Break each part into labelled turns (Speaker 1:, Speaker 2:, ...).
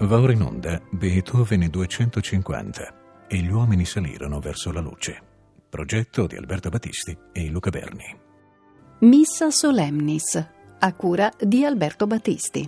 Speaker 1: Va ora in onda Beethoven 250 e gli uomini salirono verso la luce. Progetto di Alberto Battisti e Luca Berni.
Speaker 2: Missa Solemnis, a cura di Alberto Battisti.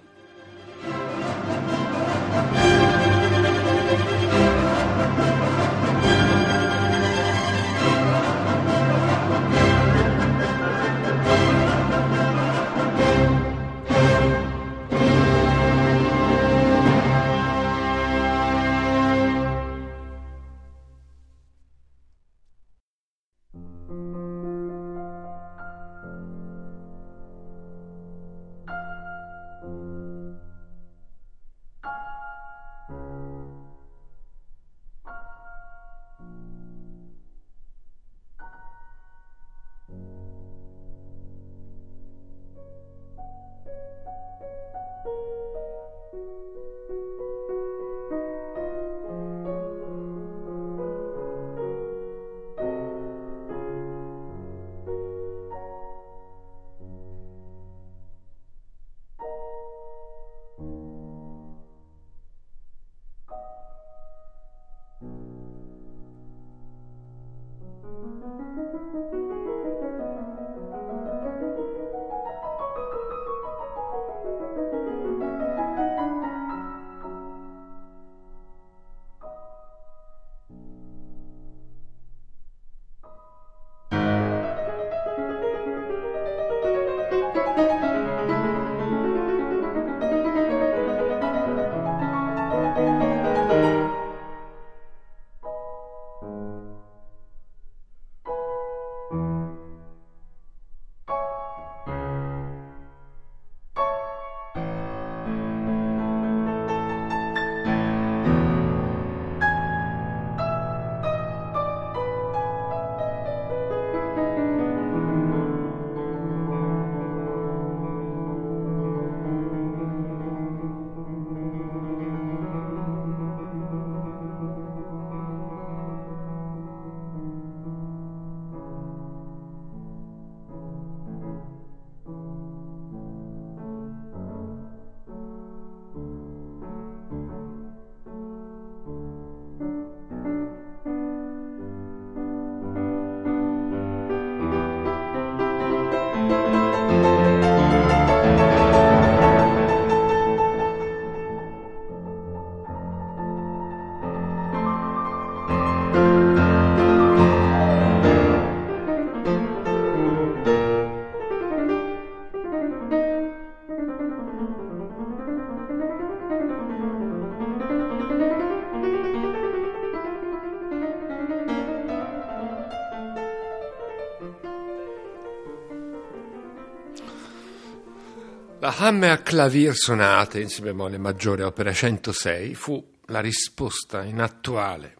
Speaker 3: La Hammer Clavier Sonate in si bemolle maggiore opera 106 fu la risposta inattuale,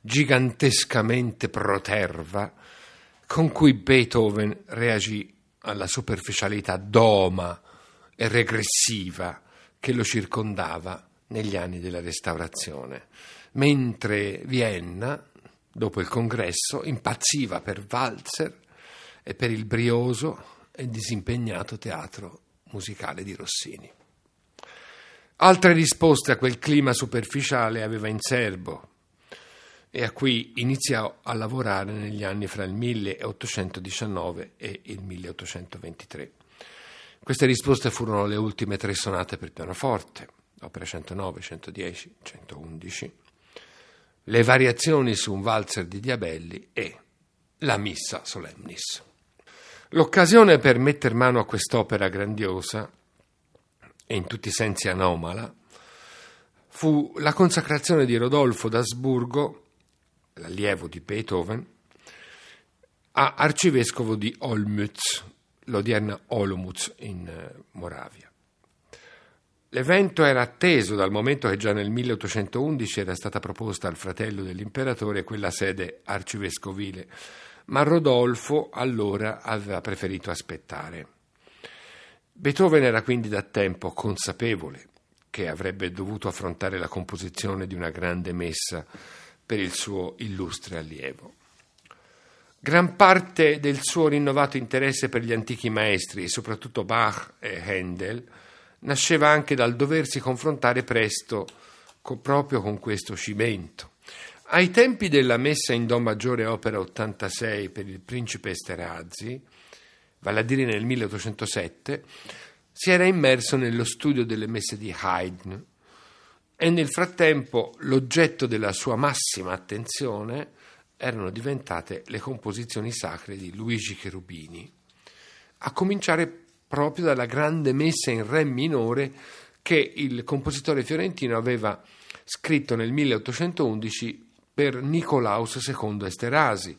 Speaker 3: gigantescamente proterva, con cui Beethoven reagì alla superficialità doma e regressiva che lo circondava negli anni della restaurazione, mentre Vienna, dopo il congresso, impazziva per Walzer e per il brioso e disimpegnato teatro musicale di Rossini. Altre risposte a quel clima superficiale aveva in serbo e a cui iniziò a lavorare negli anni fra il 1819 e il 1823. Queste risposte furono le ultime tre sonate per pianoforte, opera 109, 110, 111, le variazioni su un valzer di Diabelli e la Missa Solemnis. L'occasione per metter mano a quest'opera grandiosa e in tutti i sensi anomala fu la consacrazione di Rodolfo d'Asburgo, l'allievo di Beethoven, a arcivescovo di Olmütz, l'odierna Olomouc in eh, Moravia. L'evento era atteso dal momento che già nel 1811 era stata proposta al fratello dell'imperatore quella sede arcivescovile ma Rodolfo allora aveva preferito aspettare. Beethoven era quindi da tempo consapevole che avrebbe dovuto affrontare la composizione di una grande messa per il suo illustre allievo. Gran parte del suo rinnovato interesse per gli antichi maestri, e soprattutto Bach e Handel, nasceva anche dal doversi confrontare presto co- proprio con questo cimento. Ai tempi della messa in Do maggiore opera 86 per il principe Esterhazy, vale a dire nel 1807, si era immerso nello studio delle messe di Haydn e nel frattempo l'oggetto della sua massima attenzione erano diventate le composizioni sacre di Luigi Cherubini, a cominciare proprio dalla grande messa in re minore che il compositore fiorentino aveva scritto nel 1811 per Nicolaus II Esterasi,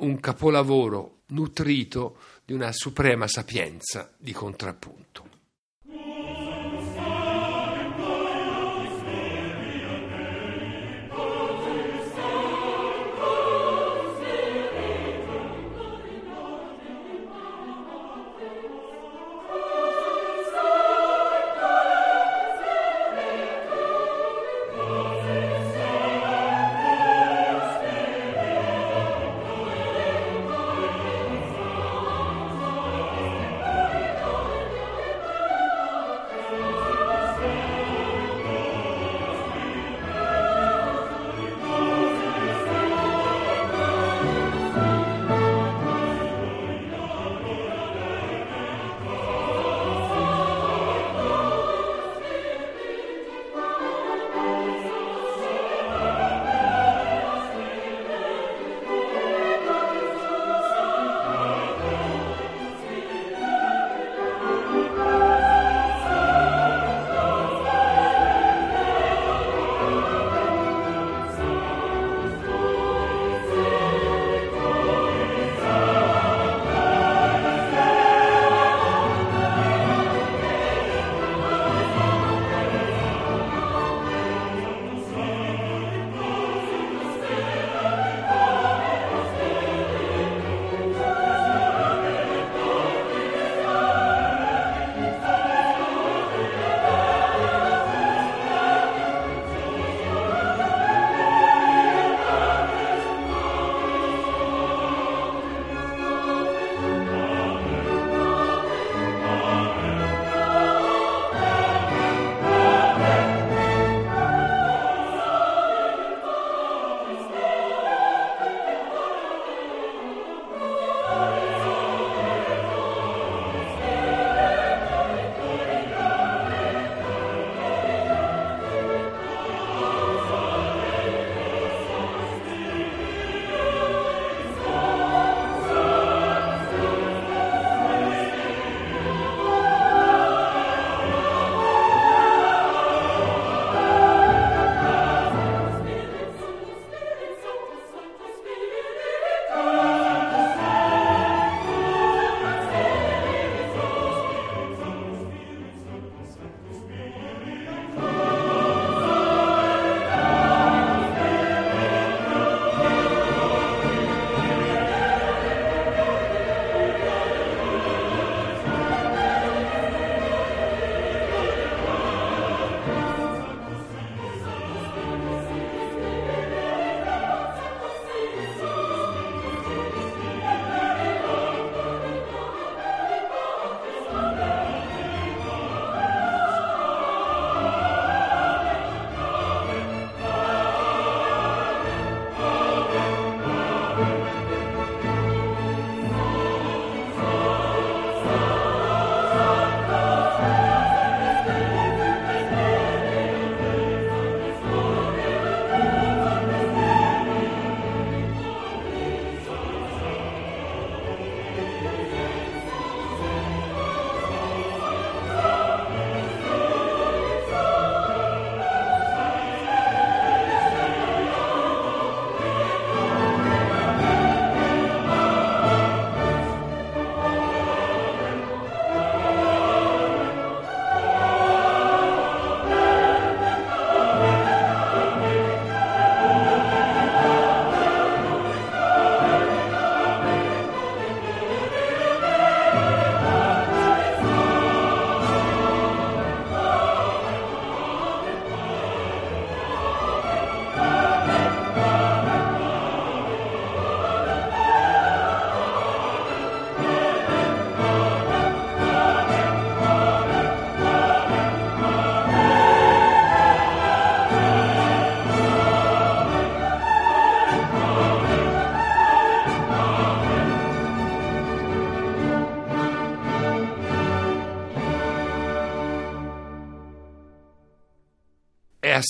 Speaker 3: un capolavoro nutrito di una suprema sapienza di contrappunto.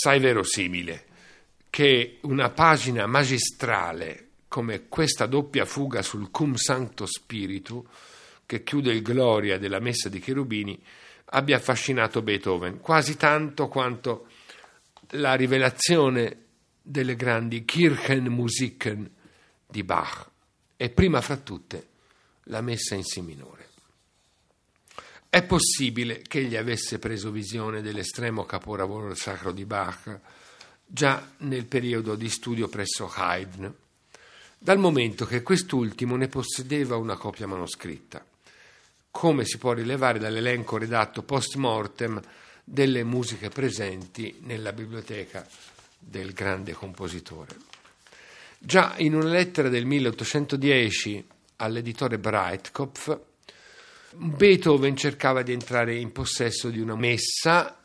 Speaker 3: Assai verosimile che una pagina magistrale come questa doppia fuga sul Cum Sancto Spiritu, che chiude il Gloria della Messa di Cherubini, abbia affascinato Beethoven, quasi tanto quanto la rivelazione delle grandi Kirchenmusiken di Bach e prima fra tutte la Messa in Si minore. È possibile che egli avesse preso visione dell'estremo capolavoro sacro di Bach già nel periodo di studio presso Haydn, dal momento che quest'ultimo ne possedeva una copia manoscritta, come si può rilevare dall'elenco redatto post mortem delle musiche presenti nella biblioteca del grande compositore. Già in una lettera del 1810 all'editore Breitkopf, Beethoven cercava di entrare in possesso di una messa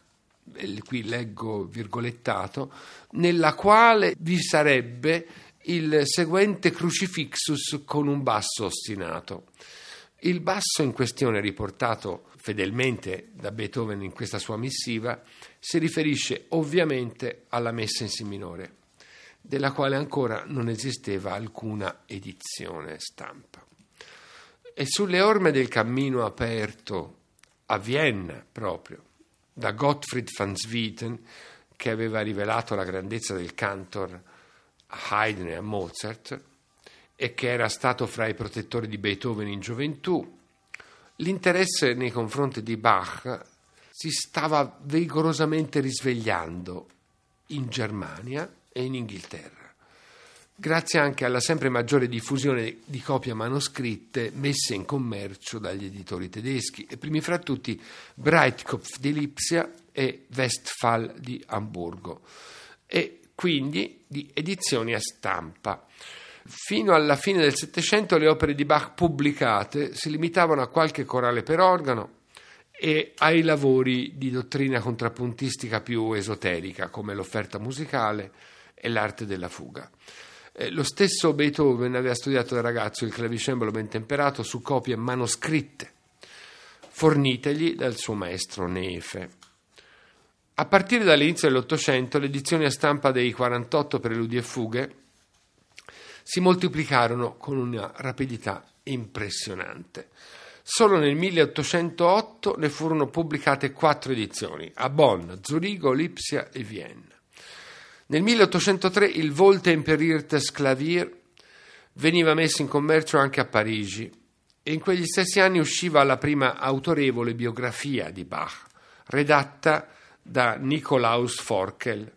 Speaker 3: qui leggo virgolettato, nella quale vi sarebbe il seguente crucifixus con un basso ostinato. Il basso in questione, riportato fedelmente da Beethoven in questa sua missiva, si riferisce ovviamente alla messa in Si minore, della quale ancora non esisteva alcuna edizione stampa. E sulle orme del cammino aperto a Vienna proprio, da Gottfried van Swieten, che aveva rivelato la grandezza del cantor a Haydn e a Mozart e che era stato fra i protettori di Beethoven in gioventù, l'interesse nei confronti di Bach si stava vigorosamente risvegliando in Germania e in Inghilterra grazie anche alla sempre maggiore diffusione di copie manoscritte messe in commercio dagli editori tedeschi, e primi fra tutti Breitkopf di Lipsia e Westphal di Amburgo, e quindi di edizioni a stampa. Fino alla fine del Settecento le opere di Bach pubblicate si limitavano a qualche corale per organo e ai lavori di dottrina contrappuntistica più esoterica, come l'offerta musicale e l'arte della fuga. Eh, lo stesso Beethoven aveva studiato da ragazzo il clavicembalo ben temperato su copie manoscritte, fornitegli dal suo maestro Nefe. A partire dall'inizio dell'Ottocento, le edizioni a stampa dei 48 preludi e fughe si moltiplicarono con una rapidità impressionante. Solo nel 1808 ne furono pubblicate quattro edizioni, a Bonn, Zurigo, Lipsia e Vienna. Nel 1803 il Voltemperirtes Clavier veniva messo in commercio anche a Parigi e in quegli stessi anni usciva la prima autorevole biografia di Bach, redatta da Nikolaus Forkel.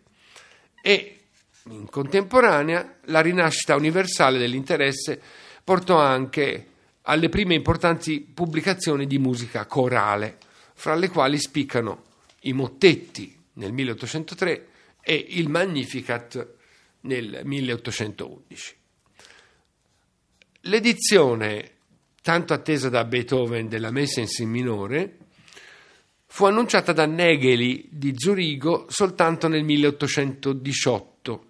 Speaker 3: E in contemporanea la rinascita universale dell'interesse portò anche alle prime importanti pubblicazioni di musica corale, fra le quali spiccano i mottetti nel 1803 e il Magnificat nel 1811. L'edizione tanto attesa da Beethoven della Messa in Si minore fu annunciata da Negeli di Zurigo soltanto nel 1818.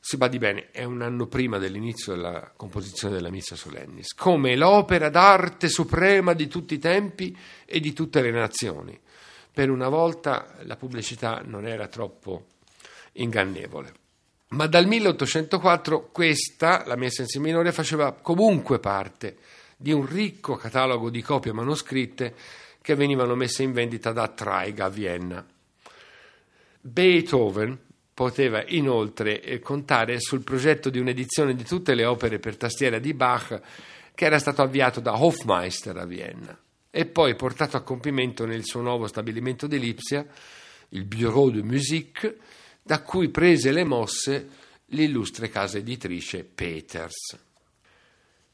Speaker 3: Si badi bene, è un anno prima dell'inizio della composizione della Missa Solennis, come l'opera d'arte suprema di tutti i tempi e di tutte le nazioni per una volta la pubblicità non era troppo ingannevole. Ma dal 1804 questa, la messa in si minore, faceva comunque parte di un ricco catalogo di copie manoscritte che venivano messe in vendita da Traig a Vienna. Beethoven poteva inoltre eh, contare sul progetto di un'edizione di tutte le opere per tastiera di Bach che era stato avviato da Hofmeister a Vienna e poi portato a compimento nel suo nuovo stabilimento di Lipsia, il Bureau de Musique, da cui prese le mosse l'illustre casa editrice Peters.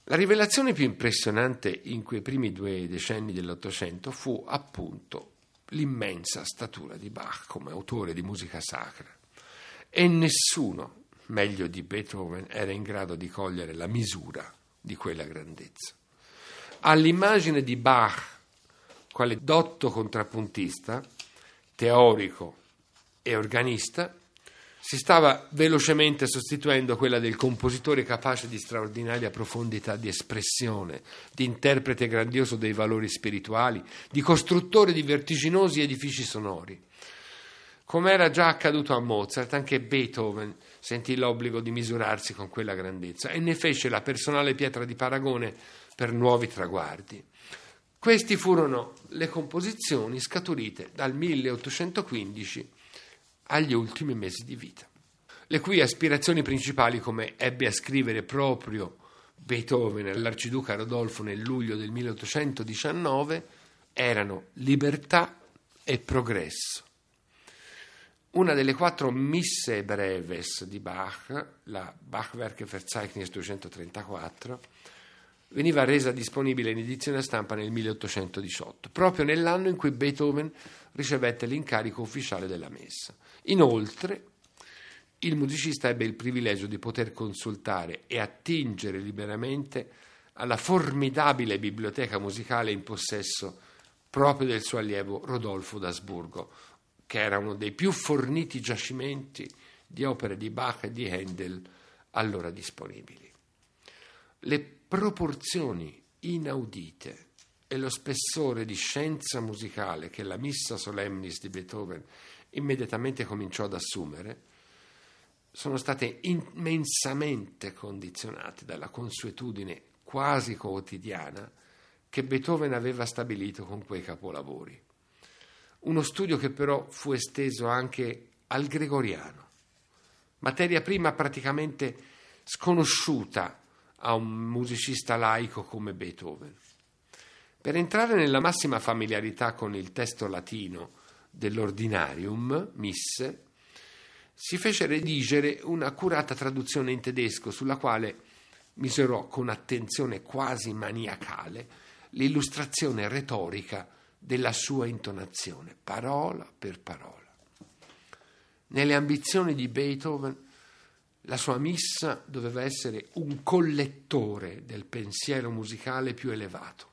Speaker 3: La rivelazione più impressionante in quei primi due decenni dell'Ottocento fu appunto l'immensa statura di Bach come autore di musica sacra e nessuno, meglio di Beethoven, era in grado di cogliere la misura di quella grandezza all'immagine di Bach, quale dotto contrappuntista, teorico e organista, si stava velocemente sostituendo quella del compositore capace di straordinaria profondità di espressione, di interprete grandioso dei valori spirituali, di costruttore di vertiginosi edifici sonori. Come era già accaduto a Mozart, anche Beethoven sentì l'obbligo di misurarsi con quella grandezza e ne fece la personale pietra di paragone per nuovi traguardi. Queste furono le composizioni scaturite dal 1815 agli ultimi mesi di vita, le cui aspirazioni principali, come ebbe a scrivere proprio Beethoven all'arciduca Rodolfo nel luglio del 1819, erano libertà e progresso. Una delle quattro misse breves di Bach, la Bachwerke Verzeichnis 234, veniva resa disponibile in edizione a stampa nel 1818, proprio nell'anno in cui Beethoven ricevette l'incarico ufficiale della messa. Inoltre, il musicista ebbe il privilegio di poter consultare e attingere liberamente alla formidabile biblioteca musicale in possesso proprio del suo allievo Rodolfo d'Asburgo, che era uno dei più forniti giacimenti di opere di Bach e di Handel allora disponibili. Le proporzioni inaudite e lo spessore di scienza musicale che la Missa Solemnis di Beethoven immediatamente cominciò ad assumere sono state immensamente condizionate dalla consuetudine quasi quotidiana che Beethoven aveva stabilito con quei capolavori. Uno studio che però fu esteso anche al gregoriano, materia prima praticamente sconosciuta a un musicista laico come Beethoven. Per entrare nella massima familiarità con il testo latino dell'ordinarium, misse, si fece redigere un'accurata traduzione in tedesco sulla quale misurò con attenzione quasi maniacale l'illustrazione retorica della sua intonazione, parola per parola. Nelle ambizioni di Beethoven, la sua missa doveva essere un collettore del pensiero musicale più elevato,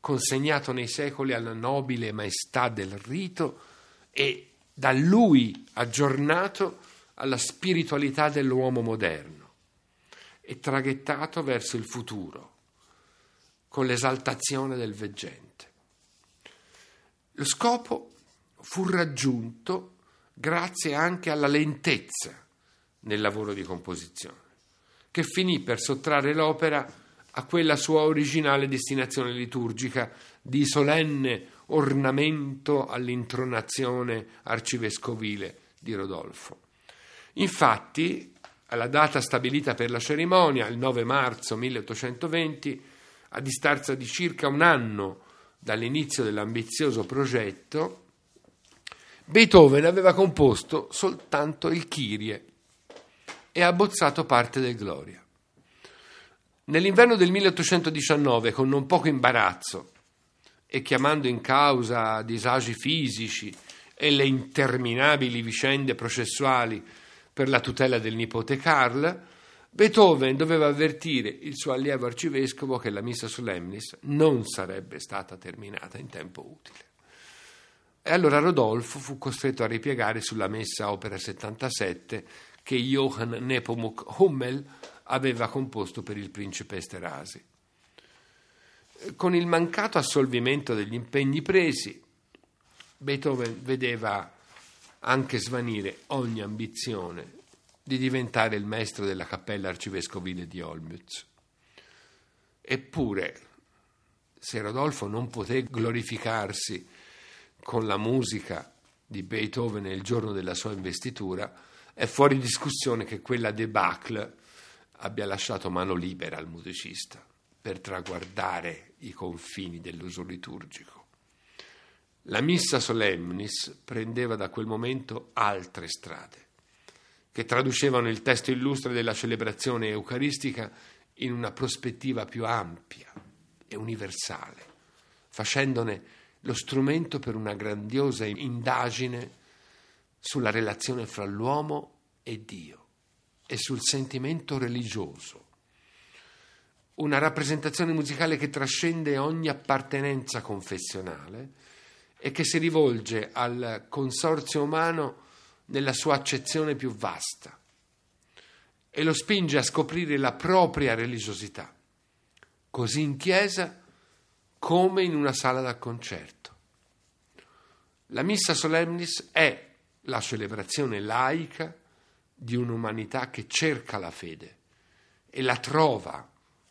Speaker 3: consegnato nei secoli alla nobile maestà del rito e da lui aggiornato alla spiritualità dell'uomo moderno e traghettato verso il futuro con l'esaltazione del veggente. Lo scopo fu raggiunto grazie anche alla lentezza nel lavoro di composizione, che finì per sottrarre l'opera a quella sua originale destinazione liturgica di solenne ornamento all'intronazione arcivescovile di Rodolfo. Infatti, alla data stabilita per la cerimonia, il 9 marzo 1820, a distanza di circa un anno dall'inizio dell'ambizioso progetto, Beethoven aveva composto soltanto il Kyrie e abbozzato parte del Gloria. Nell'inverno del 1819, con non poco imbarazzo e chiamando in causa disagi fisici e le interminabili vicende processuali per la tutela del nipote Carl, Beethoven doveva avvertire il suo allievo arcivescovo che la missa solemnis non sarebbe stata terminata in tempo utile. E allora Rodolfo fu costretto a ripiegare sulla messa opera 77 che Johann Nepomuk Hummel aveva composto per il principe Esterasi. Con il mancato assolvimento degli impegni presi, Beethoven vedeva anche svanire ogni ambizione di diventare il maestro della cappella arcivescovile di Olmütz. Eppure, se Rodolfo non poté glorificarsi con la musica di Beethoven il giorno della sua investitura, è fuori discussione che quella debacle abbia lasciato mano libera al musicista per traguardare i confini dell'uso liturgico. La missa solemnis prendeva da quel momento altre strade che traducevano il testo illustre della celebrazione eucaristica in una prospettiva più ampia e universale, facendone lo strumento per una grandiosa indagine sulla relazione fra l'uomo e Dio e sul sentimento religioso. Una rappresentazione musicale che trascende ogni appartenenza confessionale e che si rivolge al consorzio umano nella sua accezione più vasta e lo spinge a scoprire la propria religiosità, così in chiesa come in una sala da concerto. La missa solemnis è la celebrazione laica di un'umanità che cerca la fede e la trova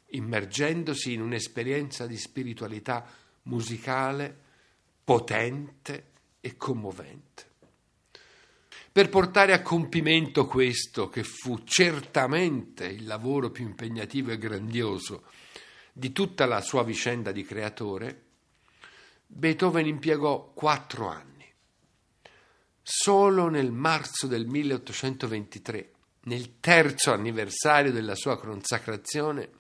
Speaker 3: immergendosi in un'esperienza di spiritualità musicale potente e commovente. Per portare a compimento questo, che fu certamente il lavoro più impegnativo e grandioso di tutta la sua vicenda di creatore, Beethoven impiegò quattro anni. Solo nel marzo del 1823, nel terzo anniversario della sua consacrazione,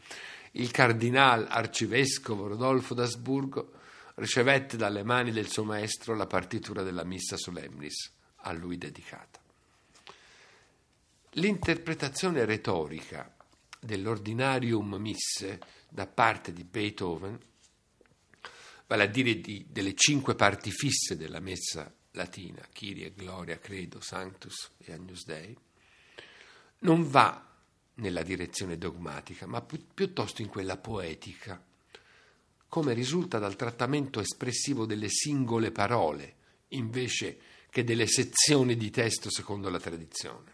Speaker 3: il cardinal arcivescovo Rodolfo d'Asburgo ricevette dalle mani del suo maestro la partitura della Missa Solemnis, a lui dedicata. L'interpretazione retorica dell'ordinarium misse da parte di Beethoven, vale a dire di, delle cinque parti fisse della messa latina, Kyrie, Gloria, Credo, Sanctus e Agnus Dei, non va nella direzione dogmatica, ma pi- piuttosto in quella poetica, come risulta dal trattamento espressivo delle singole parole, invece che delle sezioni di testo secondo la tradizione.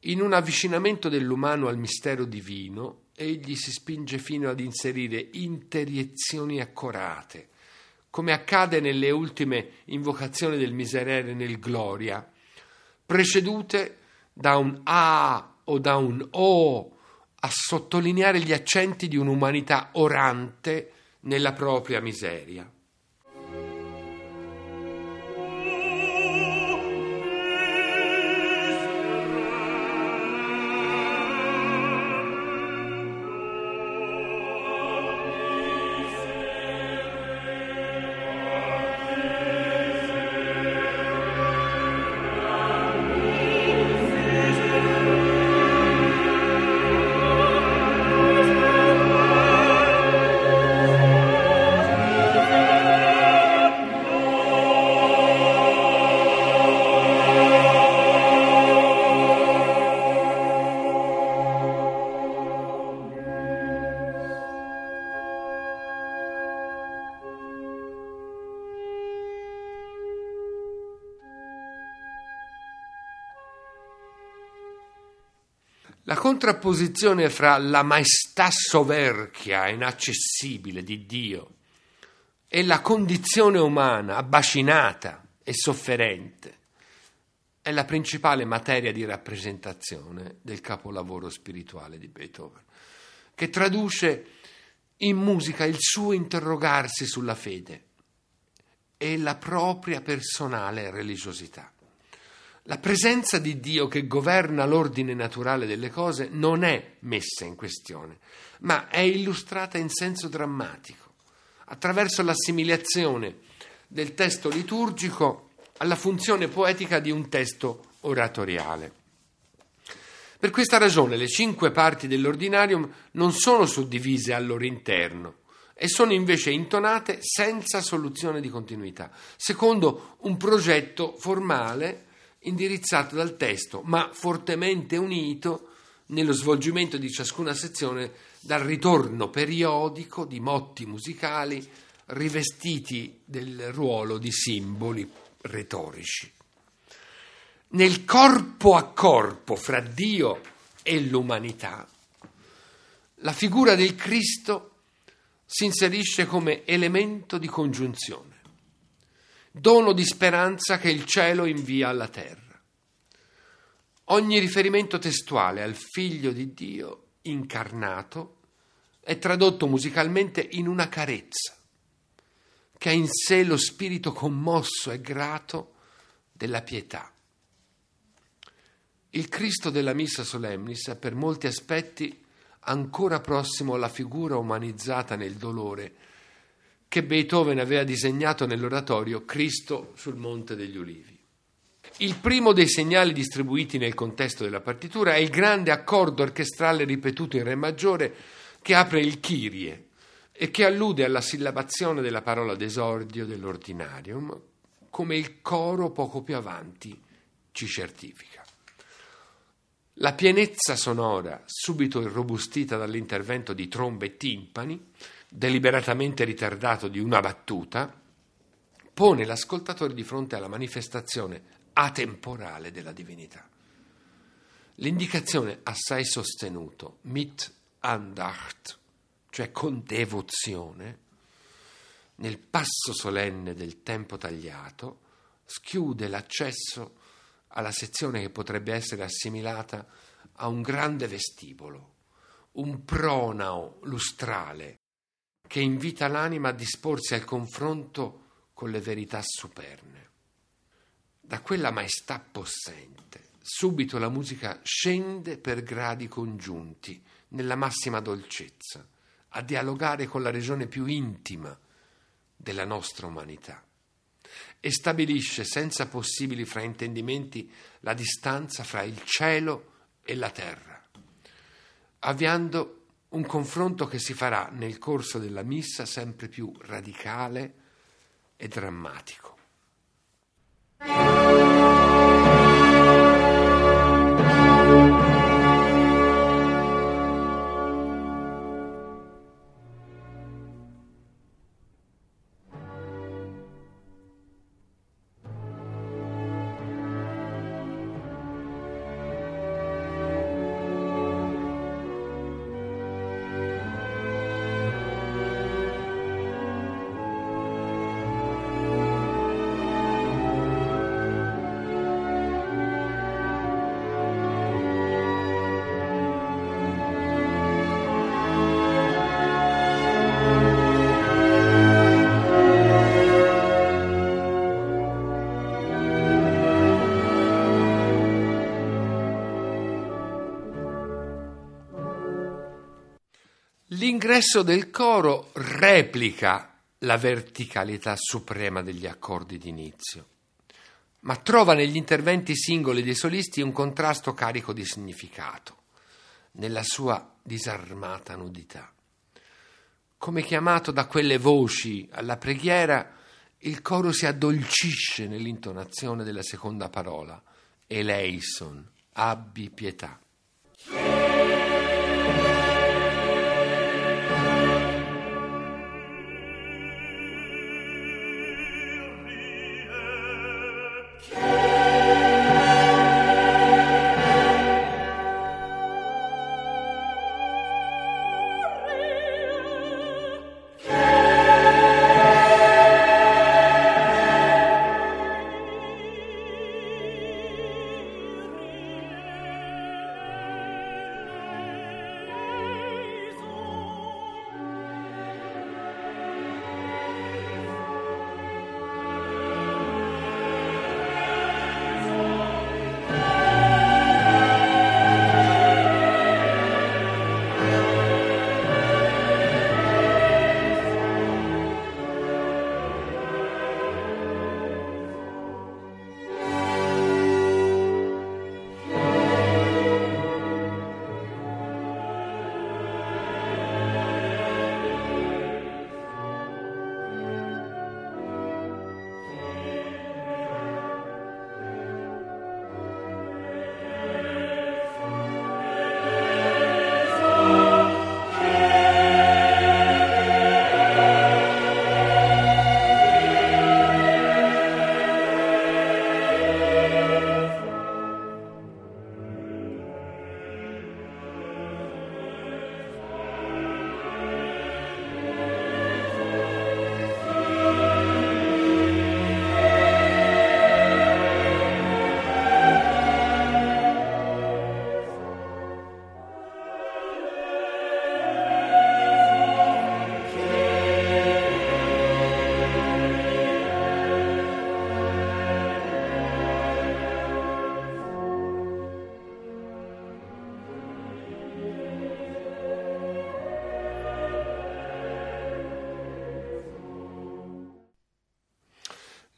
Speaker 3: In un avvicinamento dell'umano al mistero divino, egli si spinge fino ad inserire interiezioni accorate, come accade nelle ultime invocazioni del miserere nel Gloria, precedute da un A o da un O a sottolineare gli accenti di un'umanità orante nella propria miseria. Contrapposizione fra la maestà soverchia, inaccessibile di Dio e la condizione umana abbacinata e sofferente è la principale materia di rappresentazione del capolavoro spirituale di Beethoven, che traduce in musica il suo interrogarsi sulla fede e la propria personale religiosità. La presenza di Dio che governa l'ordine naturale delle cose non è messa in questione, ma è illustrata in senso drammatico, attraverso l'assimilazione del testo liturgico alla funzione poetica di un testo oratoriale. Per questa ragione le cinque parti dell'ordinarium non sono suddivise al loro interno e sono invece intonate senza soluzione di continuità, secondo un progetto formale indirizzato dal testo, ma fortemente unito nello svolgimento di ciascuna sezione dal ritorno periodico di motti musicali rivestiti del ruolo di simboli retorici. Nel corpo a corpo fra Dio e l'umanità, la figura del Cristo si inserisce come elemento di congiunzione dono di speranza che il cielo invia alla terra. Ogni riferimento testuale al figlio di Dio incarnato è tradotto musicalmente in una carezza che ha in sé lo spirito commosso e grato della pietà. Il Cristo della Missa Solemnis è per molti aspetti ancora prossimo alla figura umanizzata nel dolore che Beethoven aveva disegnato nell'oratorio Cristo sul Monte degli Ulivi. Il primo dei segnali distribuiti nel contesto della partitura è il grande accordo orchestrale ripetuto in Re maggiore che apre il Kyrie e che allude alla sillabazione della parola d'esordio dell'ordinarium, come il coro poco più avanti ci certifica. La pienezza sonora, subito irrobustita dall'intervento di trombe e timpani, deliberatamente ritardato di una battuta, pone l'ascoltatore di fronte alla manifestazione atemporale della divinità. L'indicazione assai sostenuto, mit Andacht, cioè con devozione, nel passo solenne del tempo tagliato, schiude l'accesso alla sezione che potrebbe essere assimilata a un grande vestibolo, un pronao lustrale che invita l'anima a disporsi al confronto con le verità superne. Da quella maestà possente, subito la musica scende per gradi congiunti, nella massima dolcezza, a dialogare con la regione più intima della nostra umanità e stabilisce senza possibili fraintendimenti la distanza fra il cielo e la terra, avviando un confronto che si farà nel corso della missa sempre più radicale e drammatico. L'ingresso del coro replica la verticalità suprema degli accordi d'inizio, ma trova negli interventi singoli dei solisti un contrasto carico di significato, nella sua disarmata nudità. Come chiamato da quelle voci alla preghiera, il coro si addolcisce nell'intonazione della seconda parola, eleison, abbi pietà.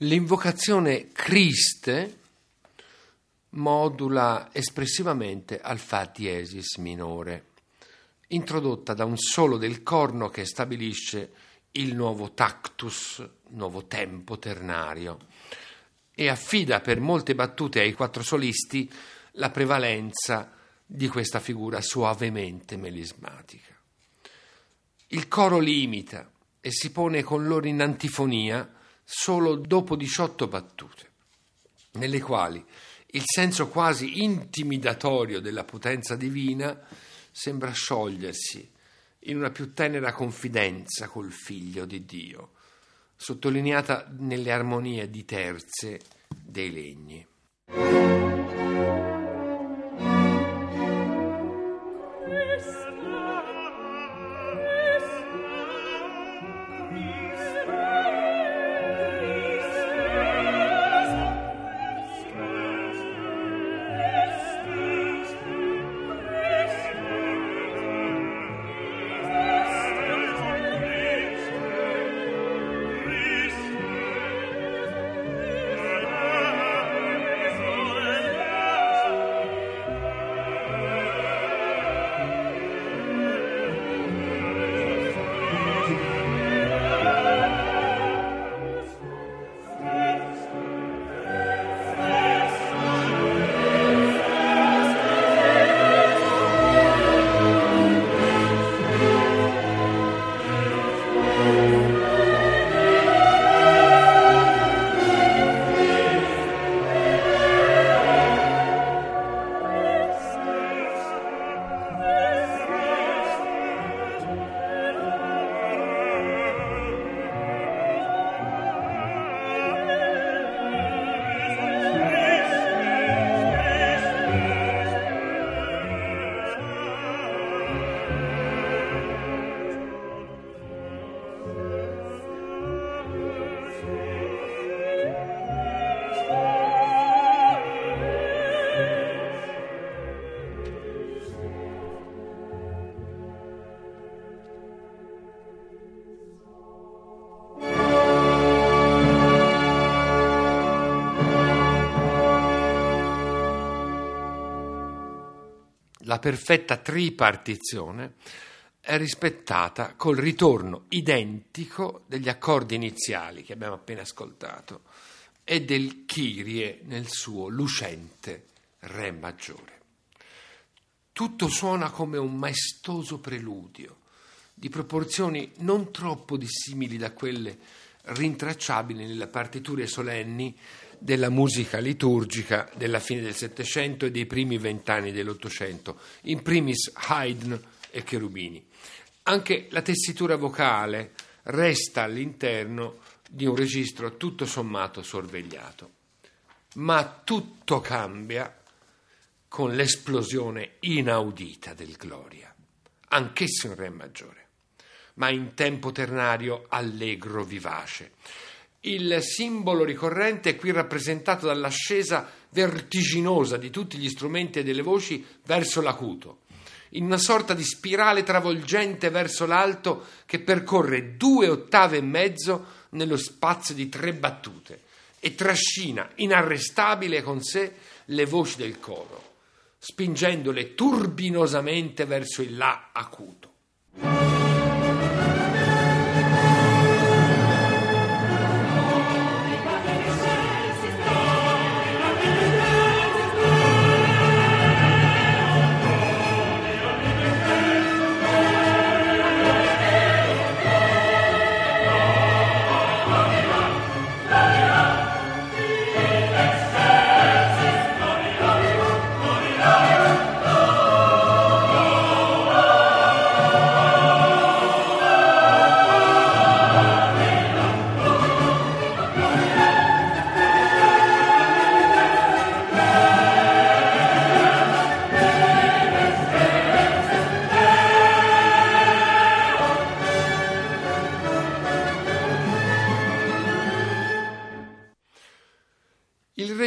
Speaker 3: L'invocazione Christe modula espressivamente al Fa diesis minore, introdotta da un solo del corno che stabilisce il nuovo tactus, nuovo tempo ternario, e affida per molte battute ai quattro solisti la prevalenza di questa figura suavemente melismatica. Il coro limita e si pone con loro in antifonia solo dopo 18 battute, nelle quali il senso quasi intimidatorio della potenza divina sembra sciogliersi in una più tenera confidenza col figlio di Dio, sottolineata nelle armonie di terze dei legni. La perfetta tripartizione è rispettata col ritorno identico degli accordi iniziali che abbiamo appena ascoltato e del Kyrie nel suo lucente Re maggiore. Tutto suona come un maestoso preludio, di proporzioni non troppo dissimili da quelle rintracciabili nelle partiture solenni della musica liturgica della fine del Settecento e dei primi vent'anni dell'Ottocento, in primis Haydn e Cherubini. Anche la tessitura vocale resta all'interno di un registro tutto sommato sorvegliato. Ma tutto cambia con l'esplosione inaudita del Gloria, anch'esso in Re maggiore, ma in tempo ternario allegro vivace il simbolo ricorrente è qui rappresentato dall'ascesa vertiginosa di tutti gli strumenti e delle voci verso l'acuto, in una sorta di spirale travolgente verso l'alto che percorre due ottave e mezzo nello spazio di tre battute e trascina inarrestabile con sé le voci del coro, spingendole turbinosamente verso il La acuto.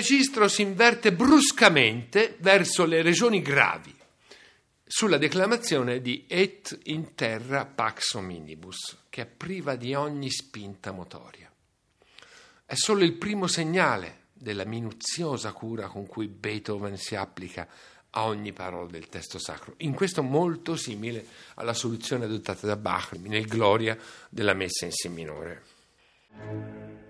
Speaker 3: Registro si inverte bruscamente verso le regioni gravi, sulla declamazione di Et in terra pax hominibus, che è priva di ogni spinta motoria. È solo il primo segnale della minuziosa cura con cui Beethoven si applica a ogni parola del testo sacro, in questo molto simile alla soluzione adottata da Bach nel Gloria della messa in Si minore.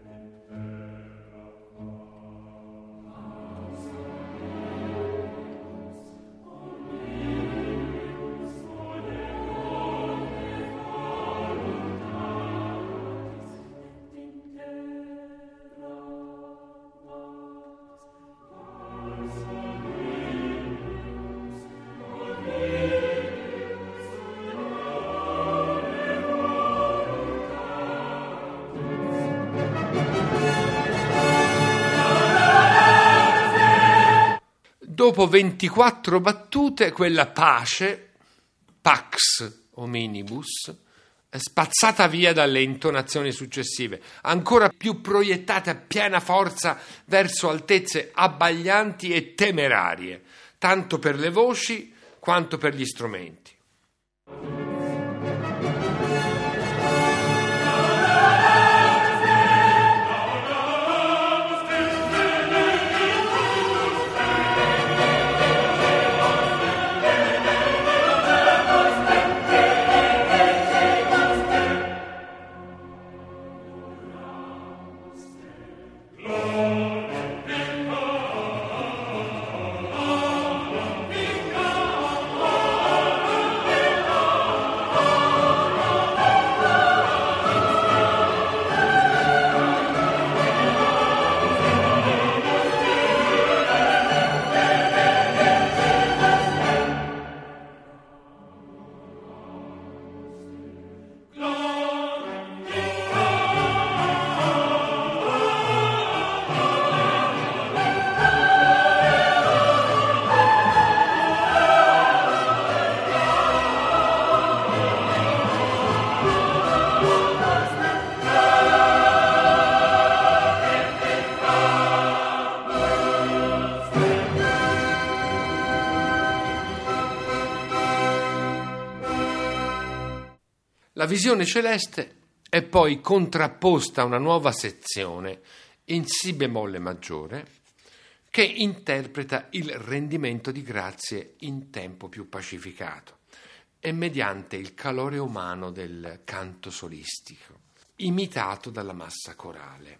Speaker 3: Dopo 24 battute, quella pace, pax hominibus, è spazzata via dalle intonazioni successive, ancora più proiettate a piena forza verso altezze abbaglianti e temerarie, tanto per le voci quanto per gli strumenti. La visione celeste è poi contrapposta a una nuova sezione in Si bemolle maggiore che interpreta il rendimento di grazie in tempo più pacificato e mediante il calore umano del canto solistico, imitato dalla massa corale.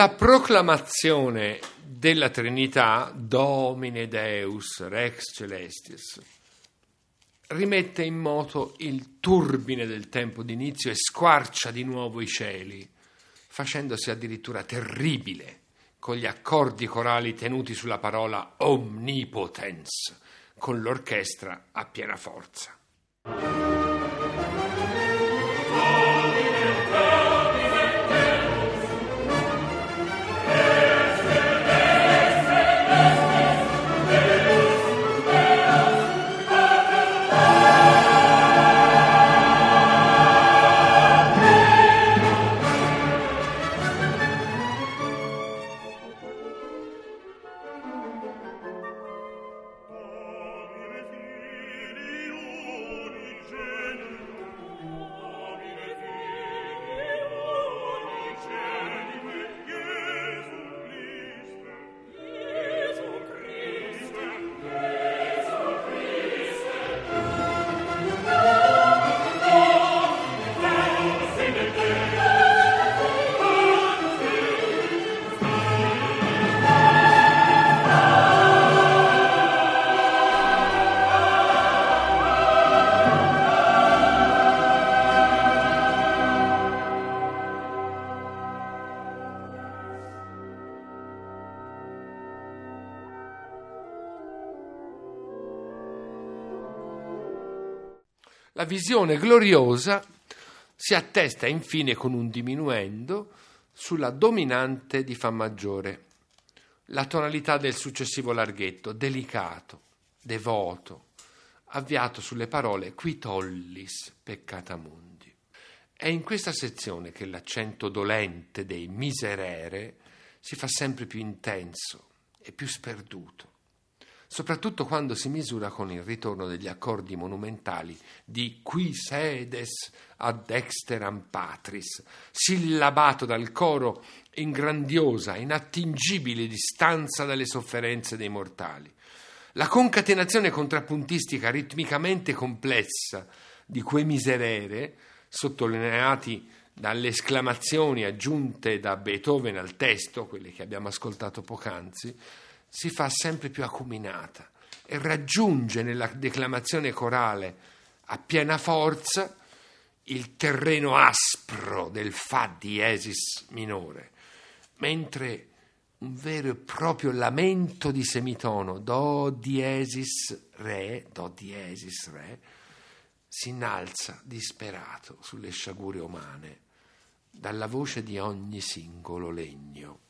Speaker 3: La proclamazione della Trinità, Domine Deus, Rex Celestis, rimette in moto il turbine del tempo d'inizio e squarcia di nuovo i cieli, facendosi addirittura terribile con gli accordi corali tenuti sulla parola omnipotens, con l'orchestra a piena forza. Visione gloriosa si attesta infine con un diminuendo sulla dominante di Fa maggiore, la tonalità del successivo larghetto, delicato, devoto, avviato sulle parole qui tollis peccata mundi. È in questa sezione che l'accento dolente dei miserere si fa sempre più intenso e più sperduto, soprattutto quando si misura con il ritorno degli accordi monumentali di qui sedes ad exteram patris, sillabato dal coro in grandiosa, inattingibile distanza dalle sofferenze dei mortali. La concatenazione contrappuntistica ritmicamente complessa di quei miserere, sottolineati dalle esclamazioni aggiunte da Beethoven al testo, quelle che abbiamo ascoltato poc'anzi, si fa sempre più acuminata e raggiunge nella declamazione corale a piena forza il terreno aspro del Fa diesis minore, mentre un vero e proprio lamento di semitono, Do diesis Re, Do diesis Re, si innalza disperato sulle sciagure umane dalla voce di ogni singolo legno.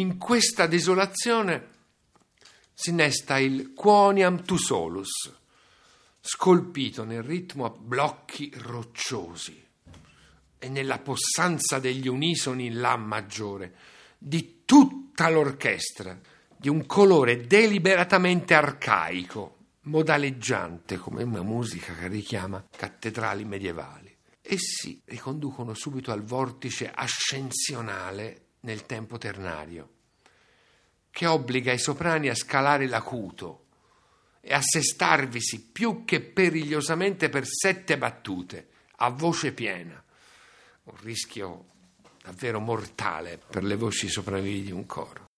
Speaker 3: In questa desolazione si innesta il Quoniam tu solus, scolpito nel ritmo a blocchi rocciosi e nella possanza degli unisoni in La maggiore di tutta l'orchestra, di un colore deliberatamente arcaico, modaleggiante come una musica che richiama cattedrali medievali. Essi riconducono subito al vortice ascensionale nel tempo ternario, che obbliga i soprani a scalare l'acuto e assestarvisi più che perigliosamente per sette battute, a voce piena. Un rischio davvero mortale per le voci sopravvivi di un coro.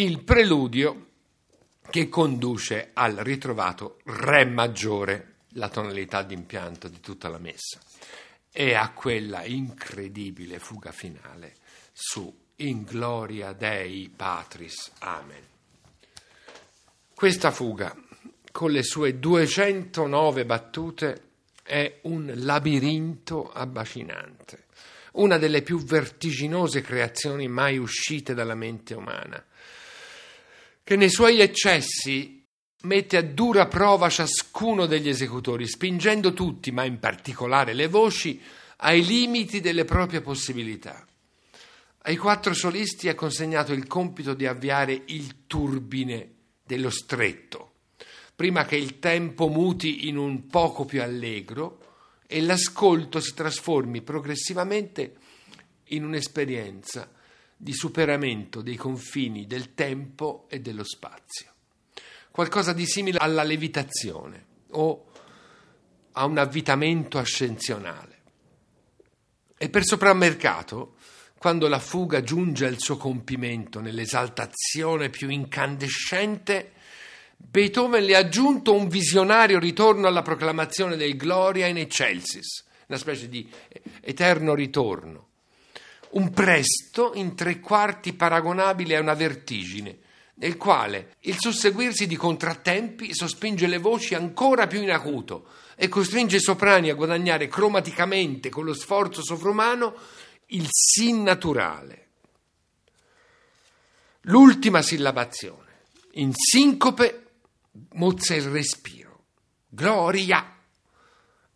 Speaker 3: Il preludio che conduce al ritrovato Re maggiore, la tonalità d'impianto di tutta la messa, e a quella incredibile fuga finale su In gloria Dei Patris. Amen. Questa fuga, con le sue 209 battute, è un labirinto abbacinante, una delle più vertiginose creazioni mai uscite dalla mente umana che nei suoi eccessi mette a dura prova ciascuno degli esecutori, spingendo tutti, ma in particolare le voci, ai limiti delle proprie possibilità. Ai quattro solisti è consegnato il compito di avviare il turbine dello stretto, prima che il tempo muti in un poco più allegro e l'ascolto si trasformi progressivamente in un'esperienza di superamento dei confini del tempo e dello spazio. Qualcosa di simile alla levitazione o a un avvitamento ascensionale. E per sopramercato, quando la fuga giunge al suo compimento nell'esaltazione più incandescente, Beethoven le ha aggiunto un visionario ritorno alla proclamazione del Gloria in Excelsis, una specie di eterno ritorno un presto in tre quarti paragonabile a una vertigine, nel quale il susseguirsi di contrattempi sospinge le voci ancora più in acuto e costringe i soprani a guadagnare cromaticamente con lo sforzo sovrumano il sin naturale. L'ultima sillabazione, in sincope, mozza il respiro, gloria,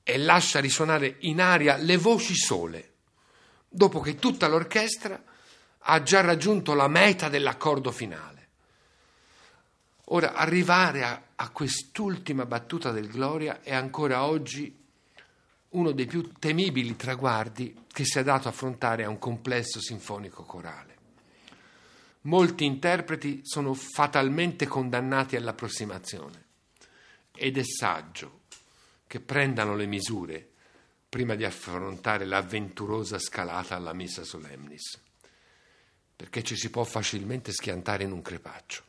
Speaker 3: e lascia risuonare in aria le voci sole dopo che tutta l'orchestra ha già raggiunto la meta dell'accordo finale. Ora, arrivare a, a quest'ultima battuta del Gloria è ancora oggi uno dei più temibili traguardi che si è dato affrontare a un complesso sinfonico corale. Molti interpreti sono fatalmente condannati all'approssimazione ed è saggio che prendano le misure prima di affrontare l'avventurosa scalata alla Missa Solemnis, perché ci si può facilmente schiantare in un crepaccio.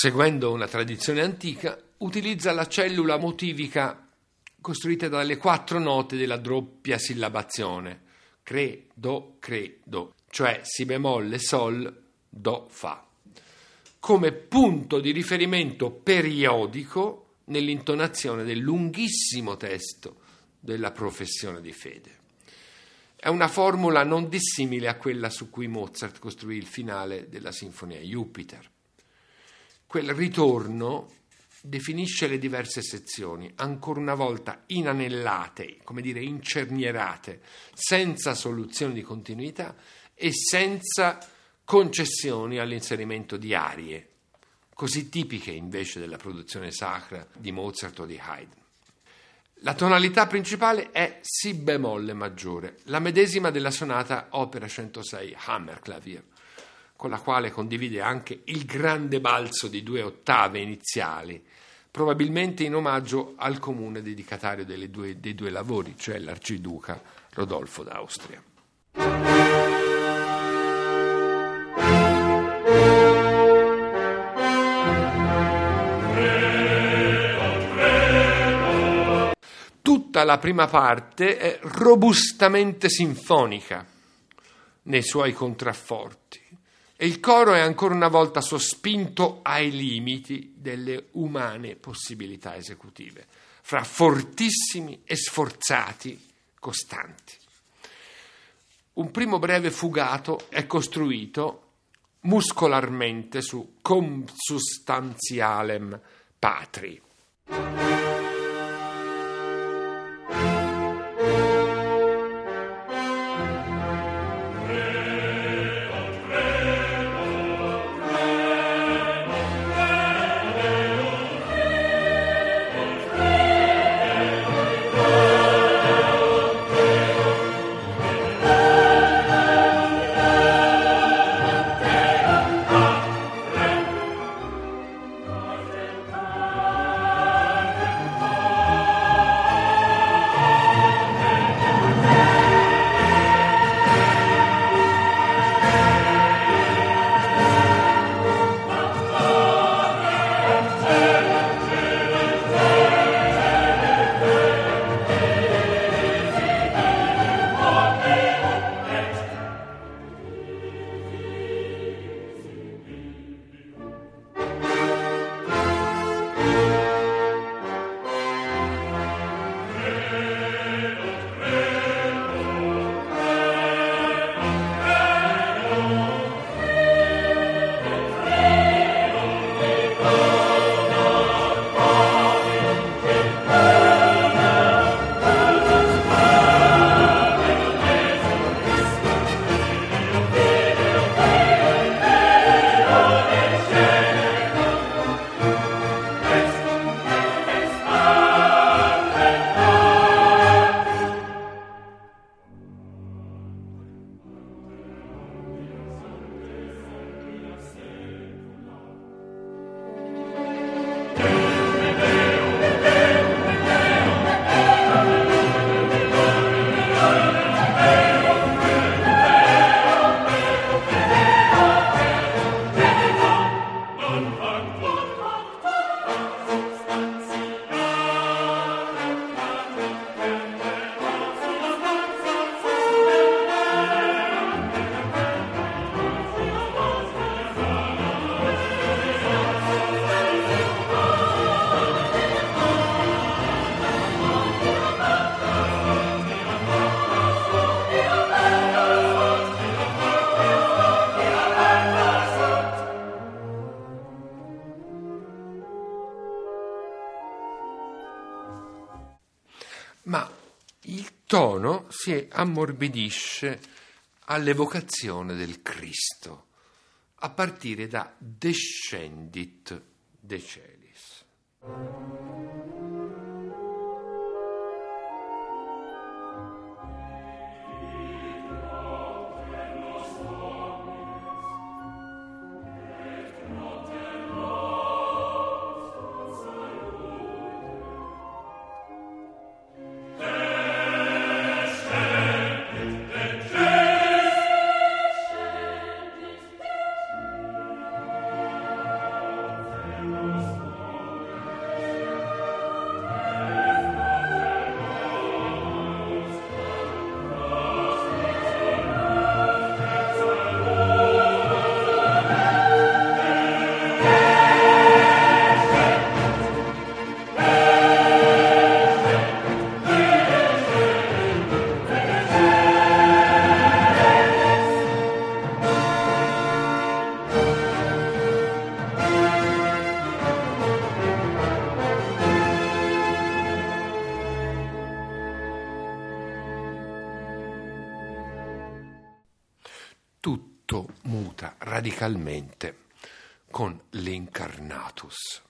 Speaker 3: Seguendo una tradizione antica, utilizza la cellula motivica costruita dalle quattro note della doppia sillabazione, credo, credo, cioè si bemolle, sol, do, fa, come punto di riferimento periodico nell'intonazione del lunghissimo testo della professione di fede. È una formula non dissimile a quella su cui Mozart costruì il finale della sinfonia Jupiter. Quel ritorno definisce le diverse sezioni, ancora una volta inanellate, come dire incernierate, senza soluzione di continuità e senza concessioni all'inserimento di arie, così tipiche invece della produzione sacra di Mozart o di Haydn. La tonalità principale è Si bemolle maggiore, la medesima della sonata opera 106 Hammerklavier, con la quale condivide anche il grande balzo di due ottave iniziali, probabilmente in omaggio al comune dedicatario due, dei due lavori, cioè l'arciduca Rodolfo d'Austria. tutta la prima parte è robustamente sinfonica nei suoi contrafforti e il coro è ancora una volta sospinto ai limiti delle umane possibilità esecutive, fra fortissimi e sforzati costanti. Un primo breve fugato è costruito muscolarmente su Consubstantialem Patri. Ammorbidisce all'evocazione del Cristo, a partire da Descendit muta radicalmente con l'Incarnatus,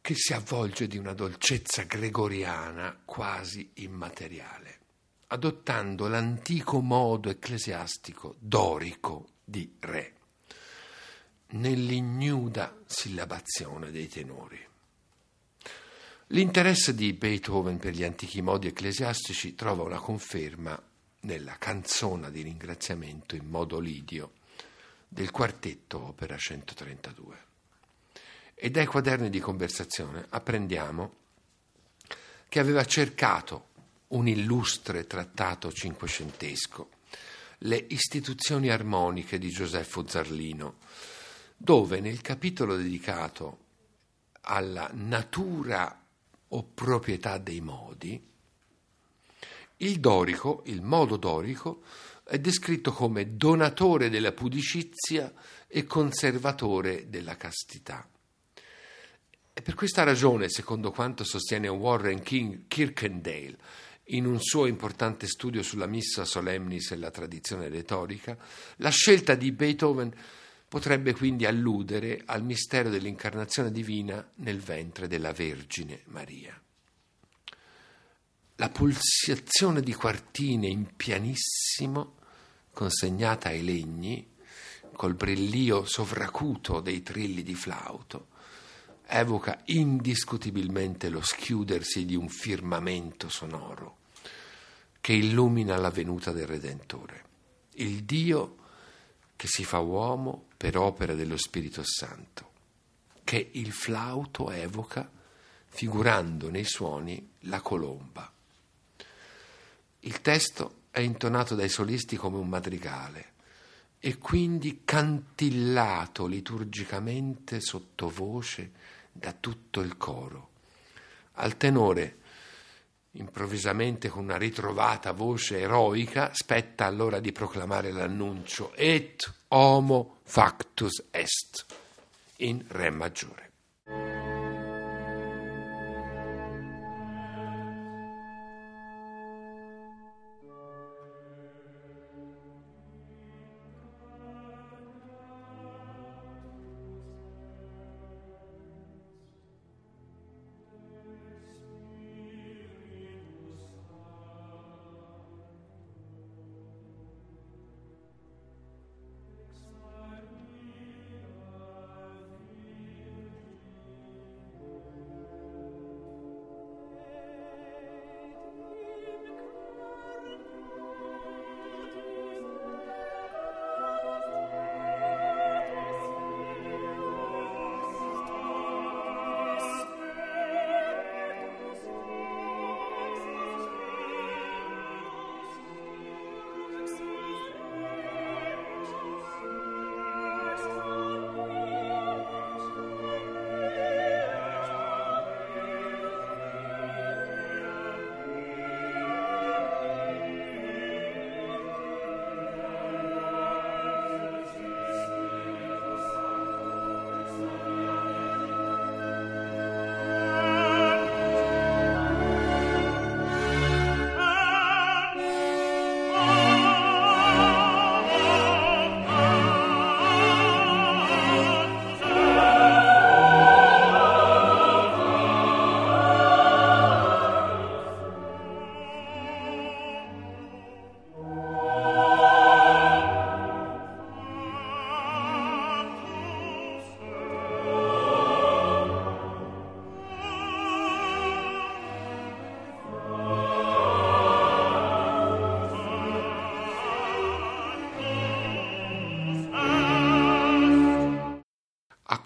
Speaker 3: che si avvolge di una dolcezza gregoriana quasi immateriale, adottando l'antico modo ecclesiastico dorico di re, nell'ignuda sillabazione dei tenori. L'interesse di Beethoven per gli antichi modi ecclesiastici trova una conferma nella canzona di ringraziamento in modo lidio del quartetto opera 132. E dai quaderni di conversazione apprendiamo che aveva cercato un illustre trattato cinquecentesco, le istituzioni armoniche di Gioseffo Zarlino, dove nel capitolo dedicato alla natura o proprietà dei modi, il dorico, il modo dorico, è descritto come donatore della pudicizia e conservatore della castità. E per questa ragione, secondo quanto sostiene Warren King Kirkendale in un suo importante studio sulla missa solemnis e la tradizione retorica, la scelta di Beethoven potrebbe quindi alludere al mistero dell'incarnazione divina nel ventre della Vergine Maria. La pulsazione di quartine in pianissimo, consegnata ai legni, col brillio sovracuto dei trilli di flauto, evoca indiscutibilmente lo schiudersi di un firmamento sonoro che illumina la venuta del Redentore, il Dio che si fa uomo per opera dello Spirito Santo, che il flauto evoca figurando nei suoni la colomba. Il testo è intonato dai solisti come un madrigale e quindi cantillato liturgicamente sottovoce da tutto il coro. Al tenore, improvvisamente con una ritrovata voce eroica, spetta allora di proclamare l'annuncio Et homo factus est in Re maggiore.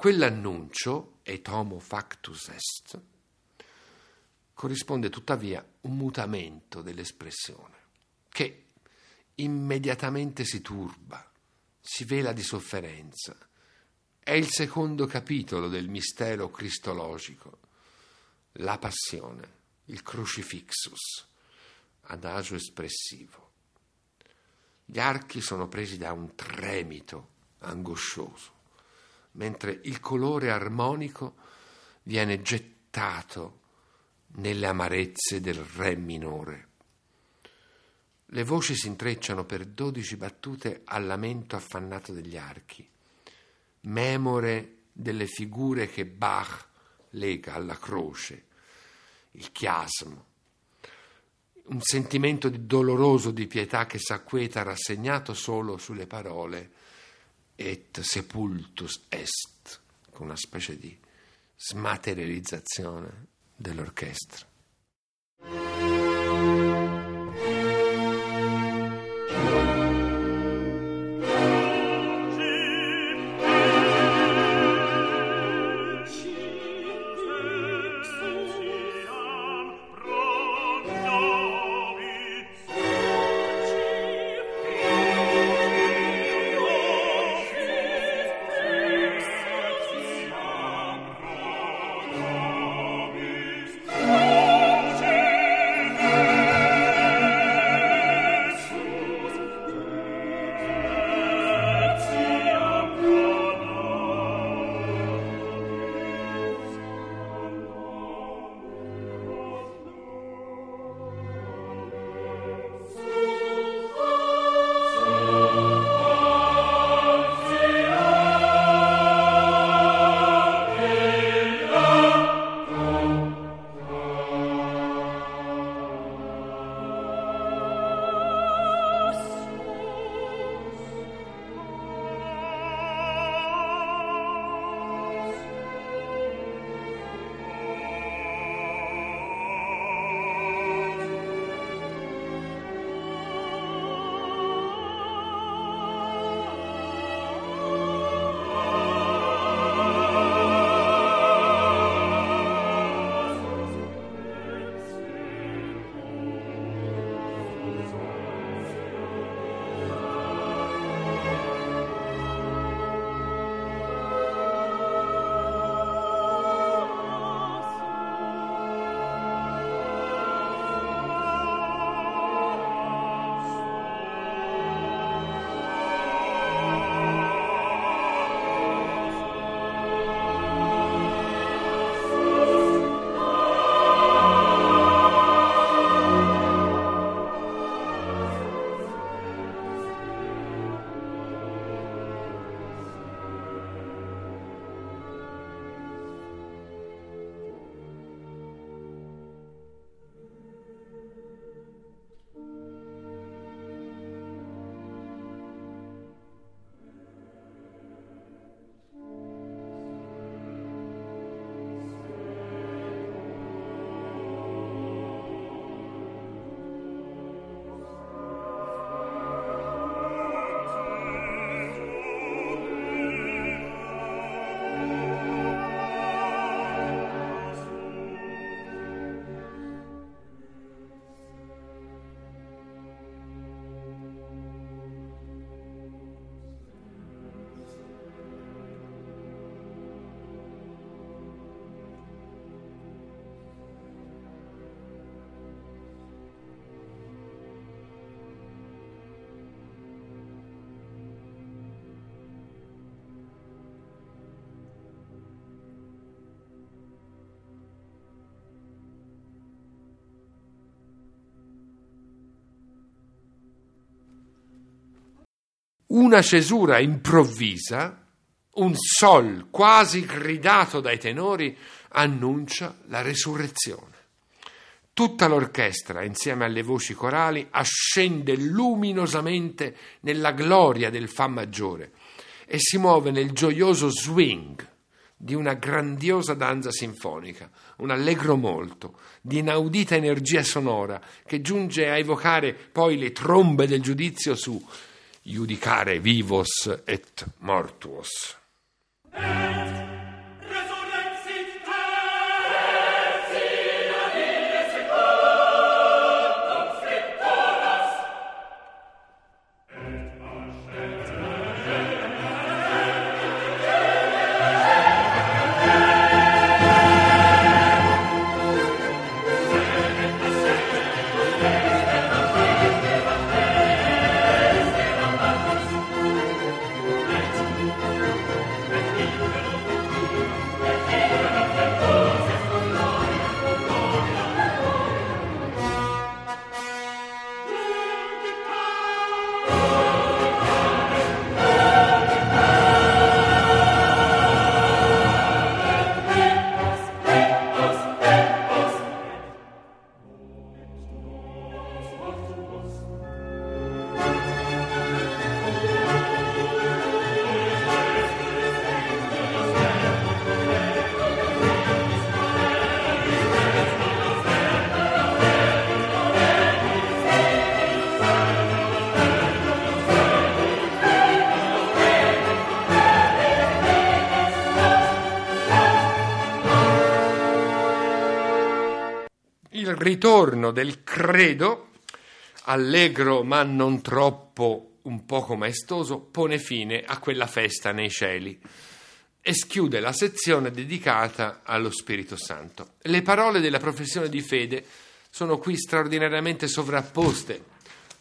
Speaker 3: Quell'annuncio, et homo factus est, corrisponde tuttavia un mutamento dell'espressione che immediatamente si turba, si vela di sofferenza. È il secondo capitolo del mistero cristologico, la passione, il crucifixus, adagio espressivo. Gli archi sono presi da un tremito angoscioso mentre il colore armonico viene gettato nelle amarezze del Re minore. Le voci si intrecciano per dodici battute al lamento affannato degli archi, memore delle figure che Bach lega alla croce, il chiasmo, un sentimento doloroso di pietà che s'acqueta rassegnato solo sulle parole et sepultus est, con una specie di smaterializzazione dell'orchestra. Una cesura improvvisa, un sol quasi gridato dai tenori, annuncia la resurrezione. Tutta l'orchestra, insieme alle voci corali, ascende luminosamente nella gloria del Fa maggiore e si muove nel gioioso swing di una grandiosa danza sinfonica, un allegro molto, di inaudita energia sonora che giunge a evocare poi le trombe del giudizio su iudicare vivos et mortuos. Ritorno del credo, allegro ma non troppo, un poco maestoso, pone fine a quella festa nei cieli e schiude la sezione dedicata allo Spirito Santo. Le parole della professione di fede sono qui straordinariamente sovrapposte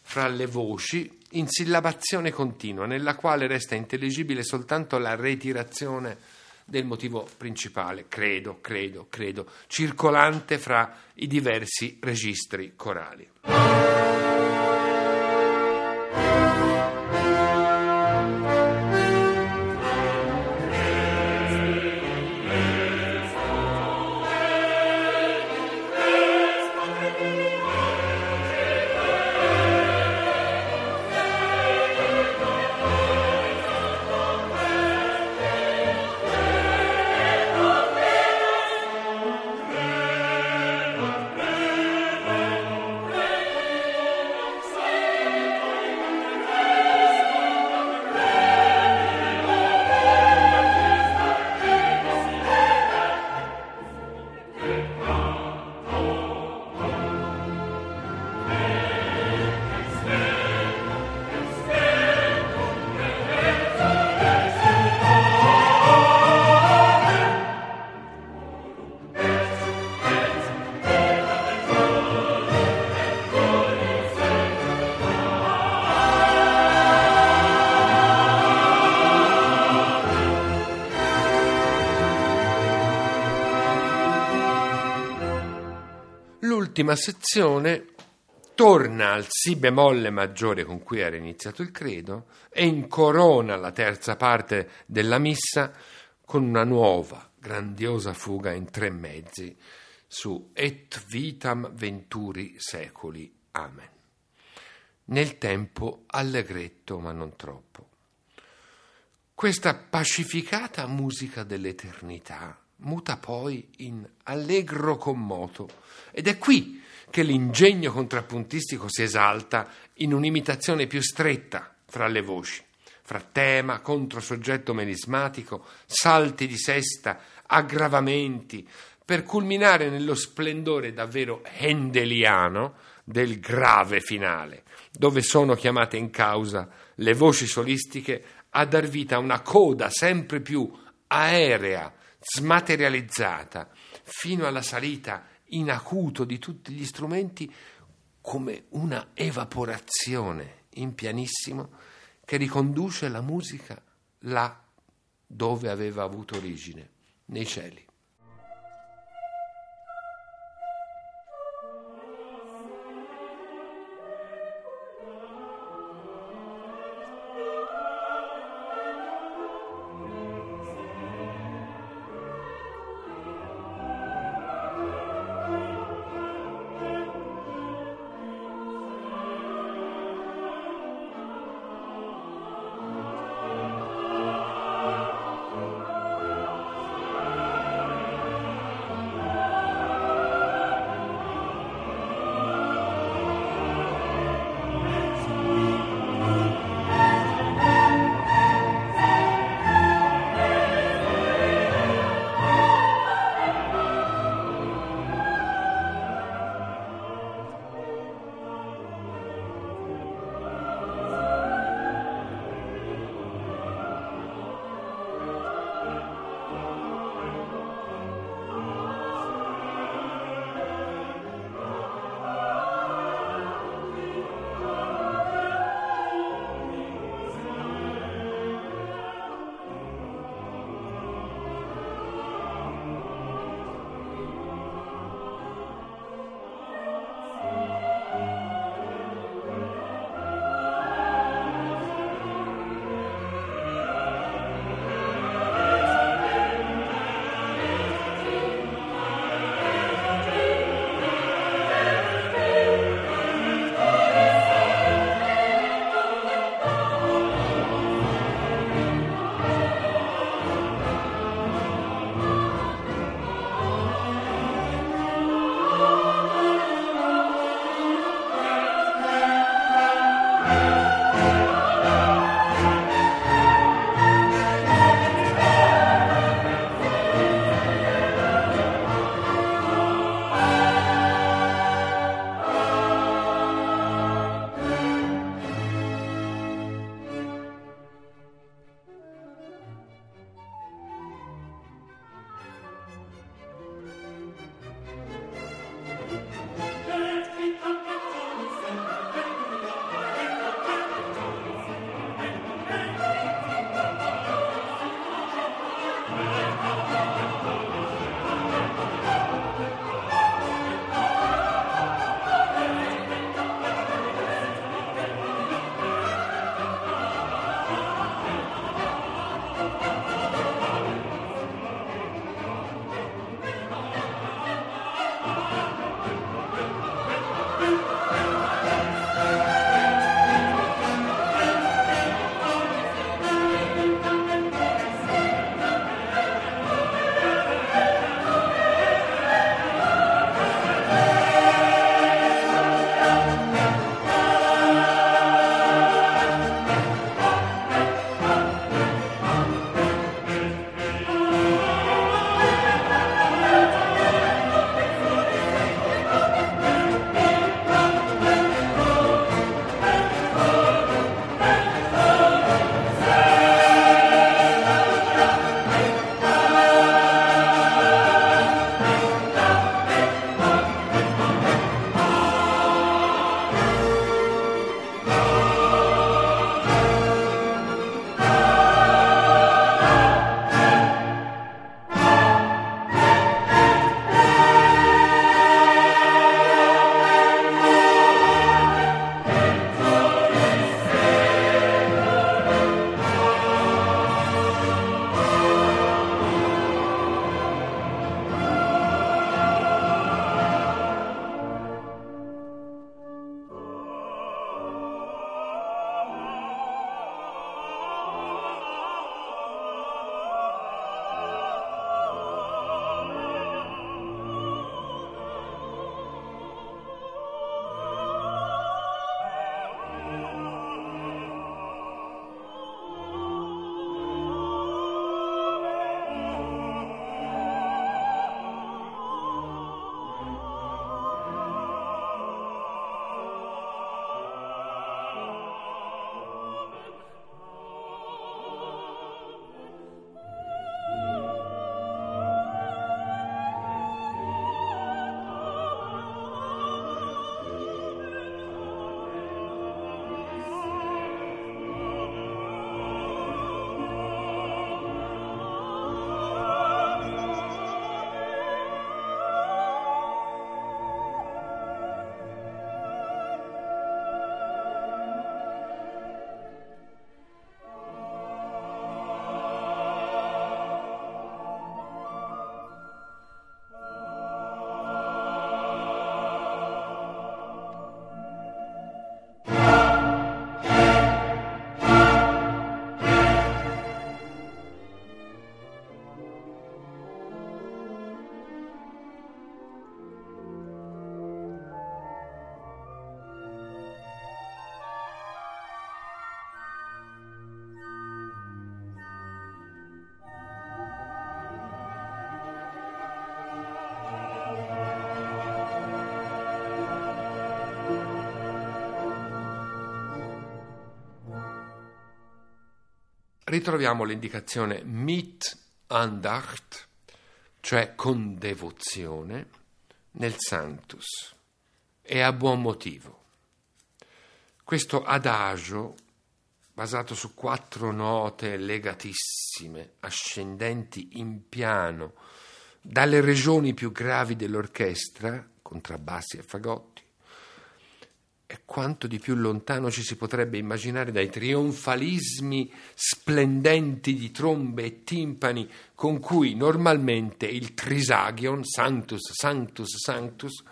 Speaker 3: fra le voci in sillabazione continua, nella quale resta intelligibile soltanto la ritirazione del motivo principale, credo, credo, credo, circolante fra i diversi registri corali. L'ultima sezione torna al Si bemolle maggiore con cui era iniziato il credo e incorona la terza parte della missa con una nuova, grandiosa fuga in tre mezzi su Et vitam venturi secoli. Amen. Nel tempo allegretto ma non troppo. Questa pacificata musica dell'eternità muta poi in allegro commoto. Ed è qui che l'ingegno contrappuntistico si esalta in un'imitazione più stretta fra le voci, fra tema, contro soggetto melismatico, salti di sesta, aggravamenti, per culminare nello splendore davvero hendeliano del grave finale, dove sono chiamate in causa le voci solistiche a dar vita a una coda sempre più aerea, smaterializzata fino alla salita in acuto di tutti gli strumenti come una evaporazione in pianissimo che riconduce la musica là dove aveva avuto origine, nei cieli. Ritroviamo l'indicazione mit Andacht, cioè con devozione, nel Sanctus e a buon motivo. Questo adagio, basato su quattro note legatissime, ascendenti in piano, dalle regioni più gravi dell'orchestra, contrabbassi e fagotti, quanto di più lontano ci si potrebbe immaginare dai trionfalismi splendenti di trombe e timpani con cui normalmente il Trisagion, Sanctus, Sanctus, Sanctus,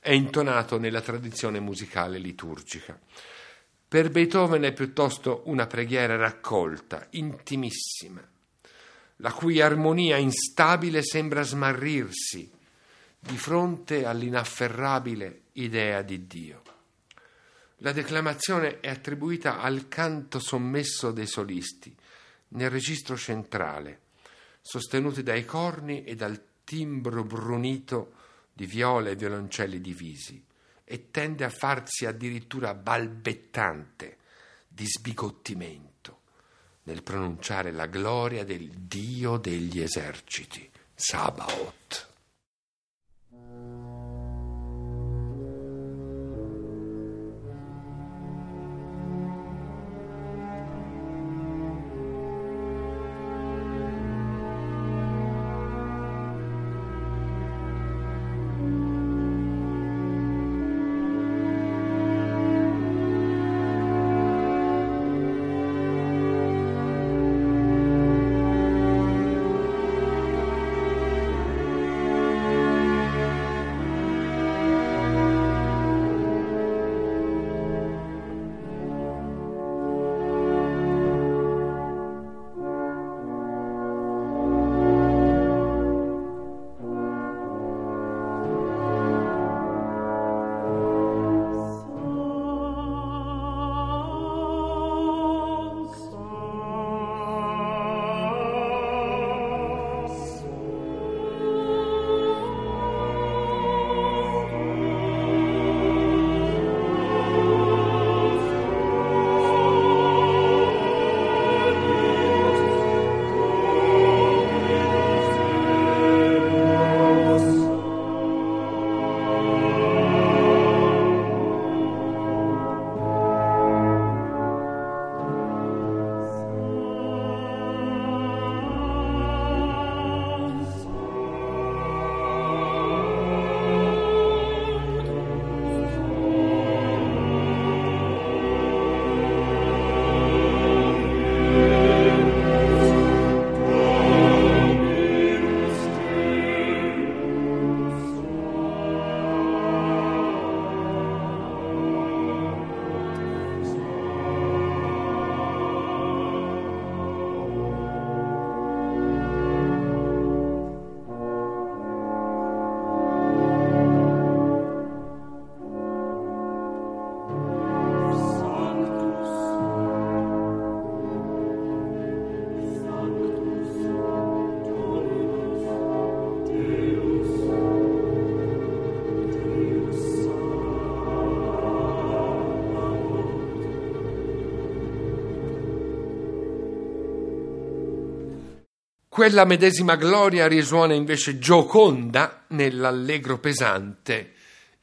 Speaker 3: è intonato nella tradizione musicale liturgica. Per Beethoven è piuttosto una preghiera raccolta, intimissima, la cui armonia instabile sembra smarrirsi di fronte all'inafferrabile idea di Dio. La declamazione è attribuita al canto sommesso dei solisti, nel registro centrale, sostenuti dai corni e dal timbro brunito di viole e violoncelli divisi, e tende a farsi addirittura balbettante di sbigottimento nel pronunciare la gloria del Dio degli eserciti, Sabaoth. Quella medesima gloria risuona invece gioconda nell'allegro pesante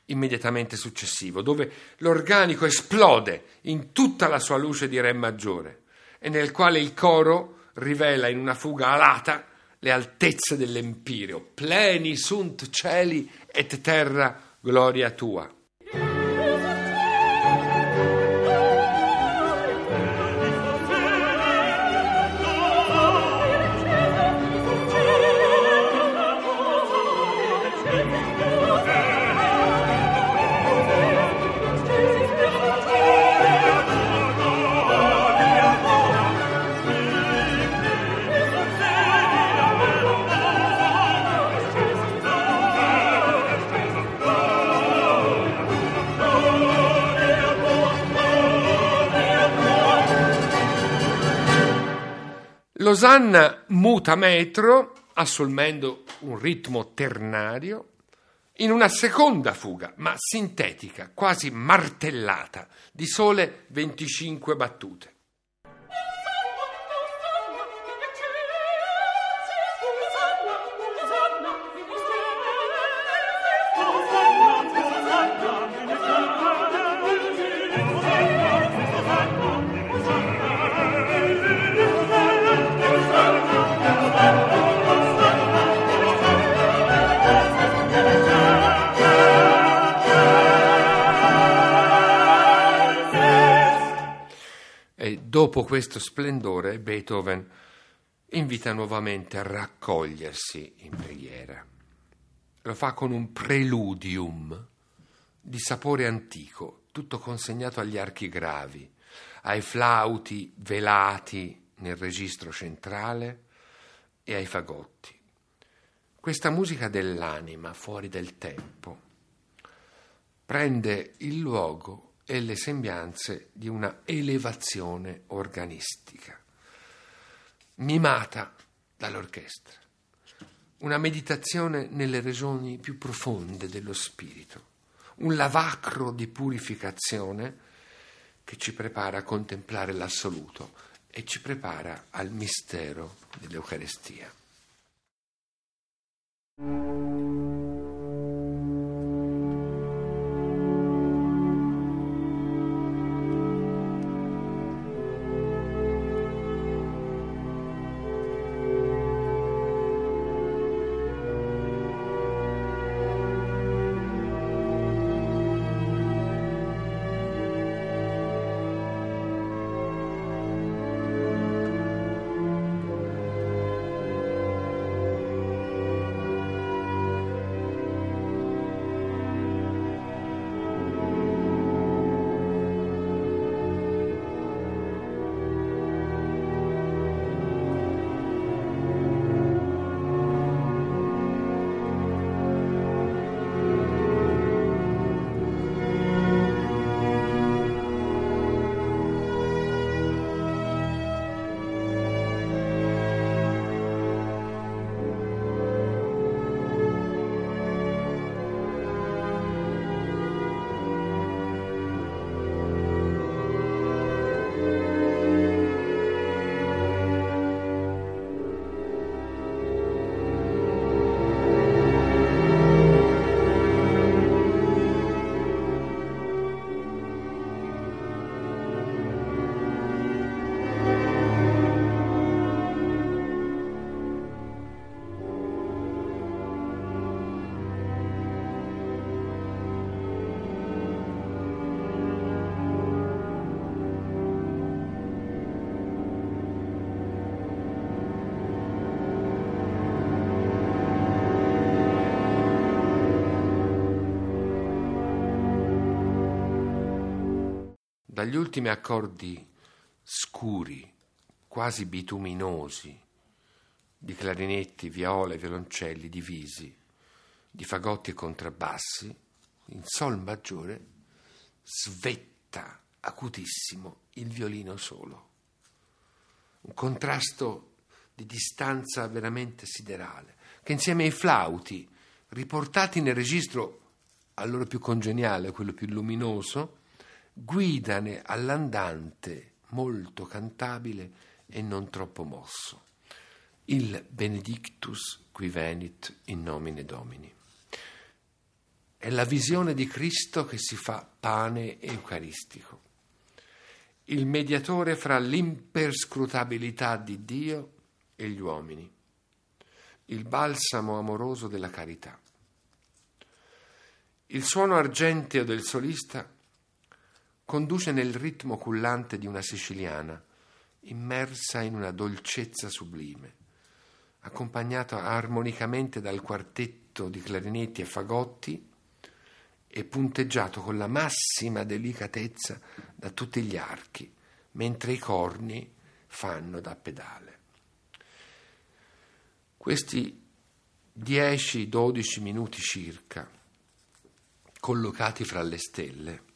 Speaker 3: immediatamente successivo, dove l'organico esplode in tutta la sua luce di Re maggiore e nel quale il coro rivela in una fuga alata le altezze dell'empireo. Pleni sunt cieli et terra gloria tua. Losanna muta metro, assumendo un ritmo ternario, in una seconda fuga, ma sintetica, quasi martellata, di sole 25 battute. Dopo questo splendore, Beethoven invita nuovamente a raccogliersi in preghiera. Lo fa con un preludium di sapore antico, tutto consegnato agli archi gravi, ai flauti velati nel registro centrale e ai fagotti. Questa musica dell'anima fuori del tempo prende il luogo e le sembianze di una elevazione organistica, mimata dall'orchestra, una meditazione nelle regioni più profonde dello spirito, un lavacro di purificazione che ci prepara a contemplare l'assoluto e ci prepara al mistero dell'Eucarestia. Dagli ultimi accordi scuri, quasi bituminosi, di clarinetti, viole, violoncelli divisi, di fagotti e contrabbassi, in sol maggiore, svetta acutissimo il violino solo. Un contrasto di distanza veramente siderale, che insieme ai flauti, riportati nel registro a loro più congeniale, quello più luminoso, guidane all'andante molto cantabile e non troppo mosso. il Benedictus qui venit in nomine Domini. È la visione di Cristo che si fa pane eucaristico, il mediatore fra l'imperscrutabilità di Dio e gli uomini, il balsamo amoroso della carità. Il suono argenteo del solista conduce nel ritmo cullante di una siciliana, immersa in una dolcezza sublime accompagnato armonicamente dal quartetto di clarinetti e fagotti e punteggiato con la massima delicatezza da tutti gli archi, mentre i corni fanno da pedale. Questi 10-12 minuti circa, collocati fra le stelle,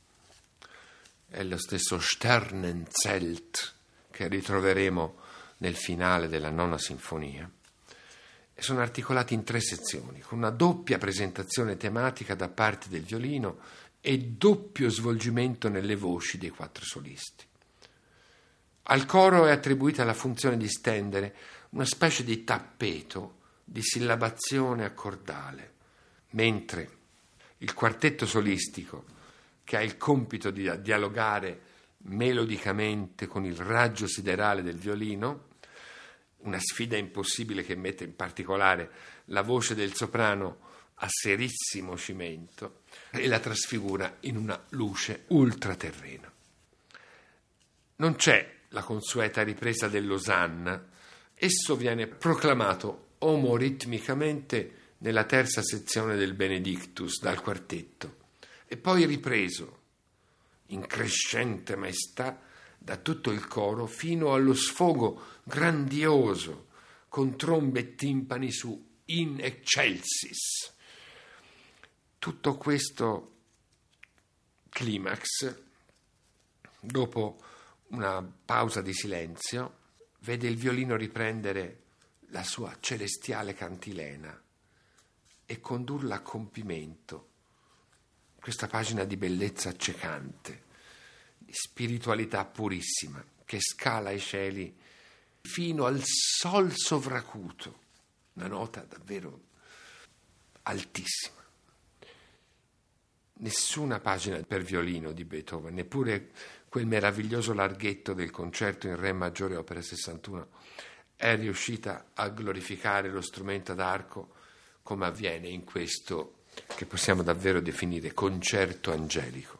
Speaker 3: è lo stesso Sternenzelt che ritroveremo nel finale della nona sinfonia sono articolati in tre sezioni, con una doppia presentazione tematica da parte del violino e doppio svolgimento nelle voci dei quattro solisti. Al coro è attribuita la funzione di stendere una specie di tappeto di sillabazione accordale, mentre il quartetto solistico, che ha il compito di dialogare melodicamente con il raggio siderale del violino, una sfida impossibile che mette in particolare la voce del soprano a serissimo cimento e la trasfigura in una luce ultraterrena. Non c'è la consueta ripresa dell'Osanna, esso viene proclamato omoritmicamente nella terza sezione del Benedictus dal quartetto e poi ripreso in crescente maestà da tutto il coro fino allo sfogo grandioso con trombe e timpani su In Excelsis. Tutto questo climax, dopo una pausa di silenzio, vede il violino riprendere la sua celestiale cantilena e condurla a compimento questa pagina di bellezza accecante spiritualità purissima che scala i cieli fino al sol sovracuto, una nota davvero altissima. Nessuna pagina per violino di Beethoven, neppure quel meraviglioso larghetto del concerto in Re maggiore opera 61 è riuscita a glorificare lo strumento ad arco come avviene in questo che possiamo davvero definire concerto angelico.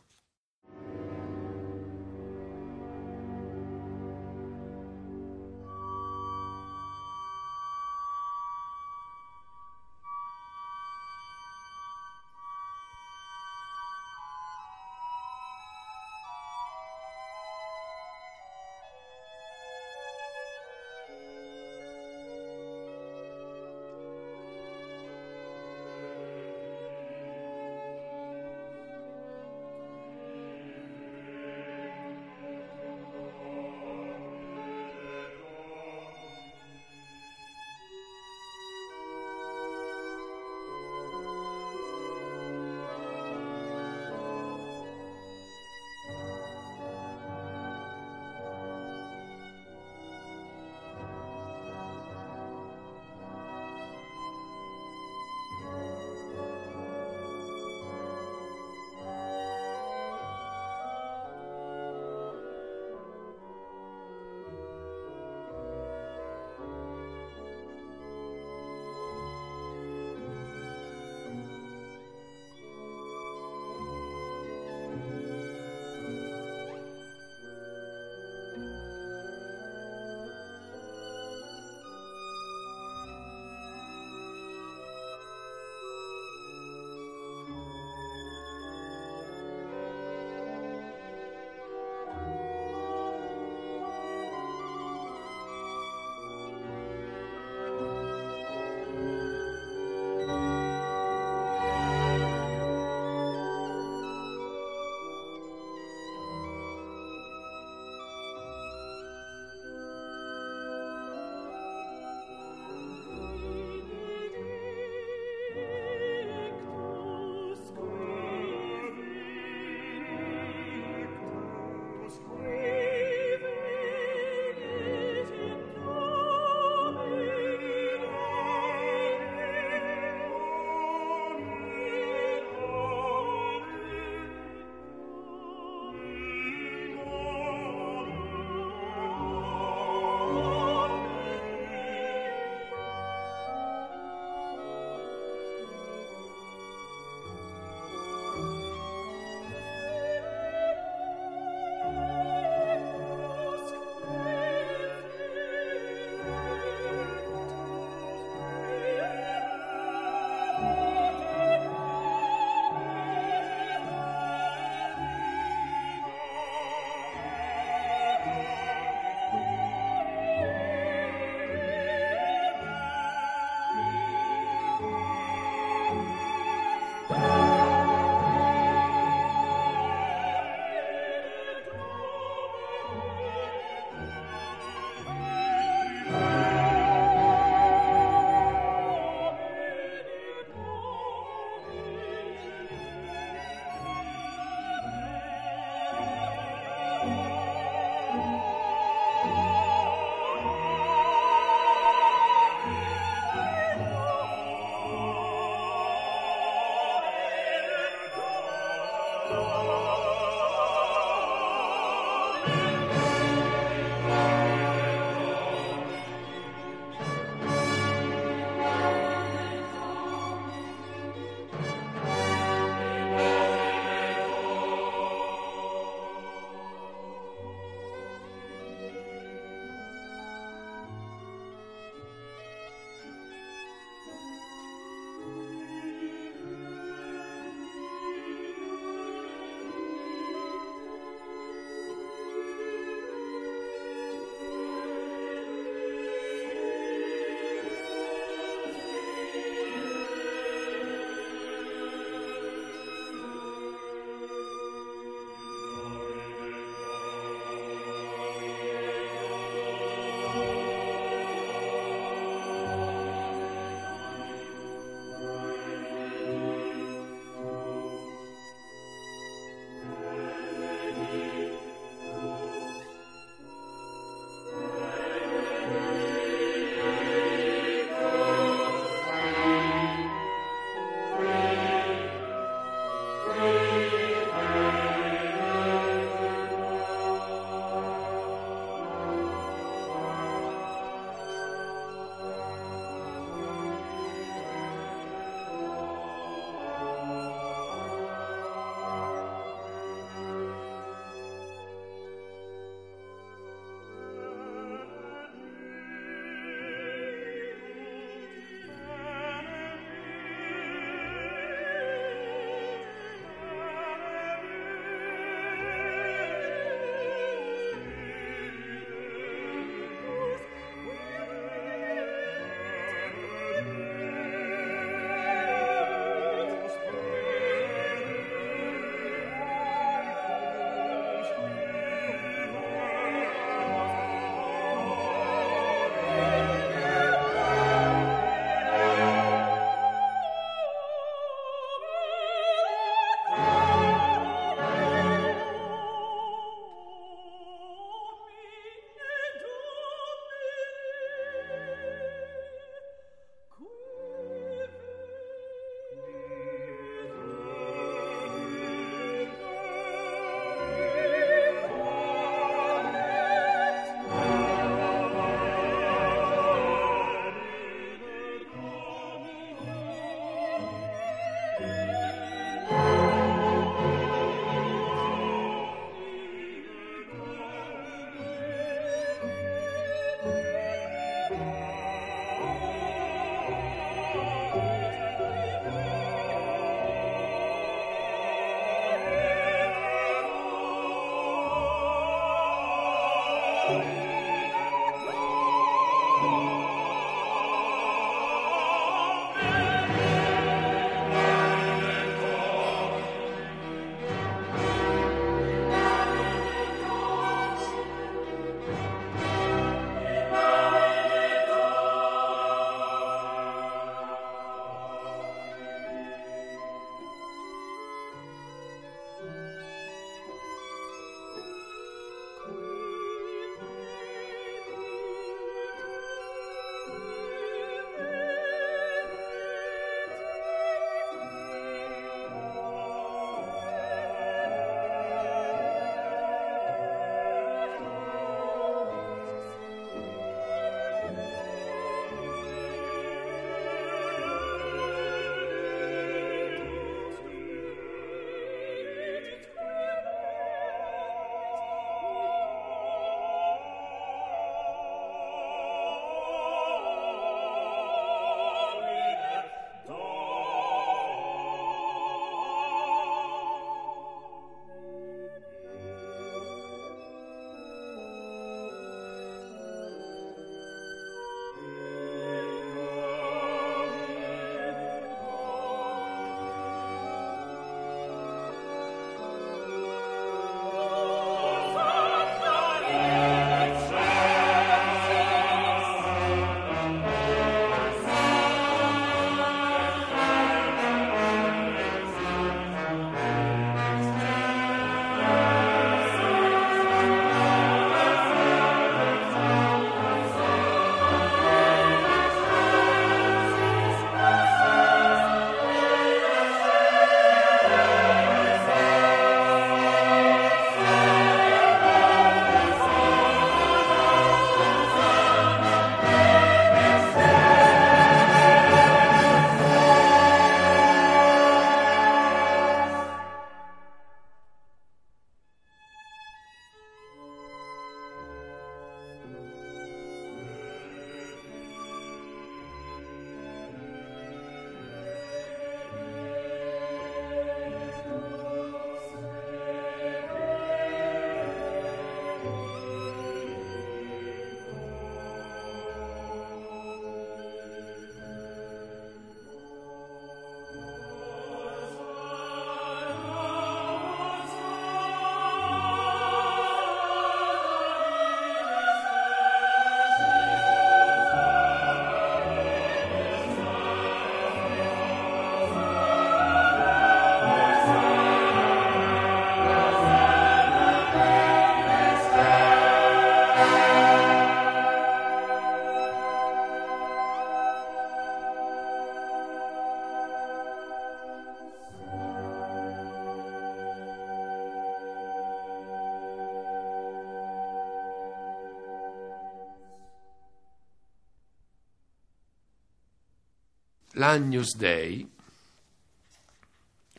Speaker 3: L'Agnus Dei,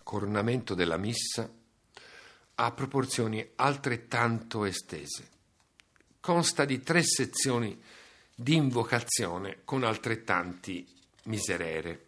Speaker 3: coronamento della missa, ha proporzioni altrettanto estese. Consta di tre sezioni di invocazione con altrettanti miserere.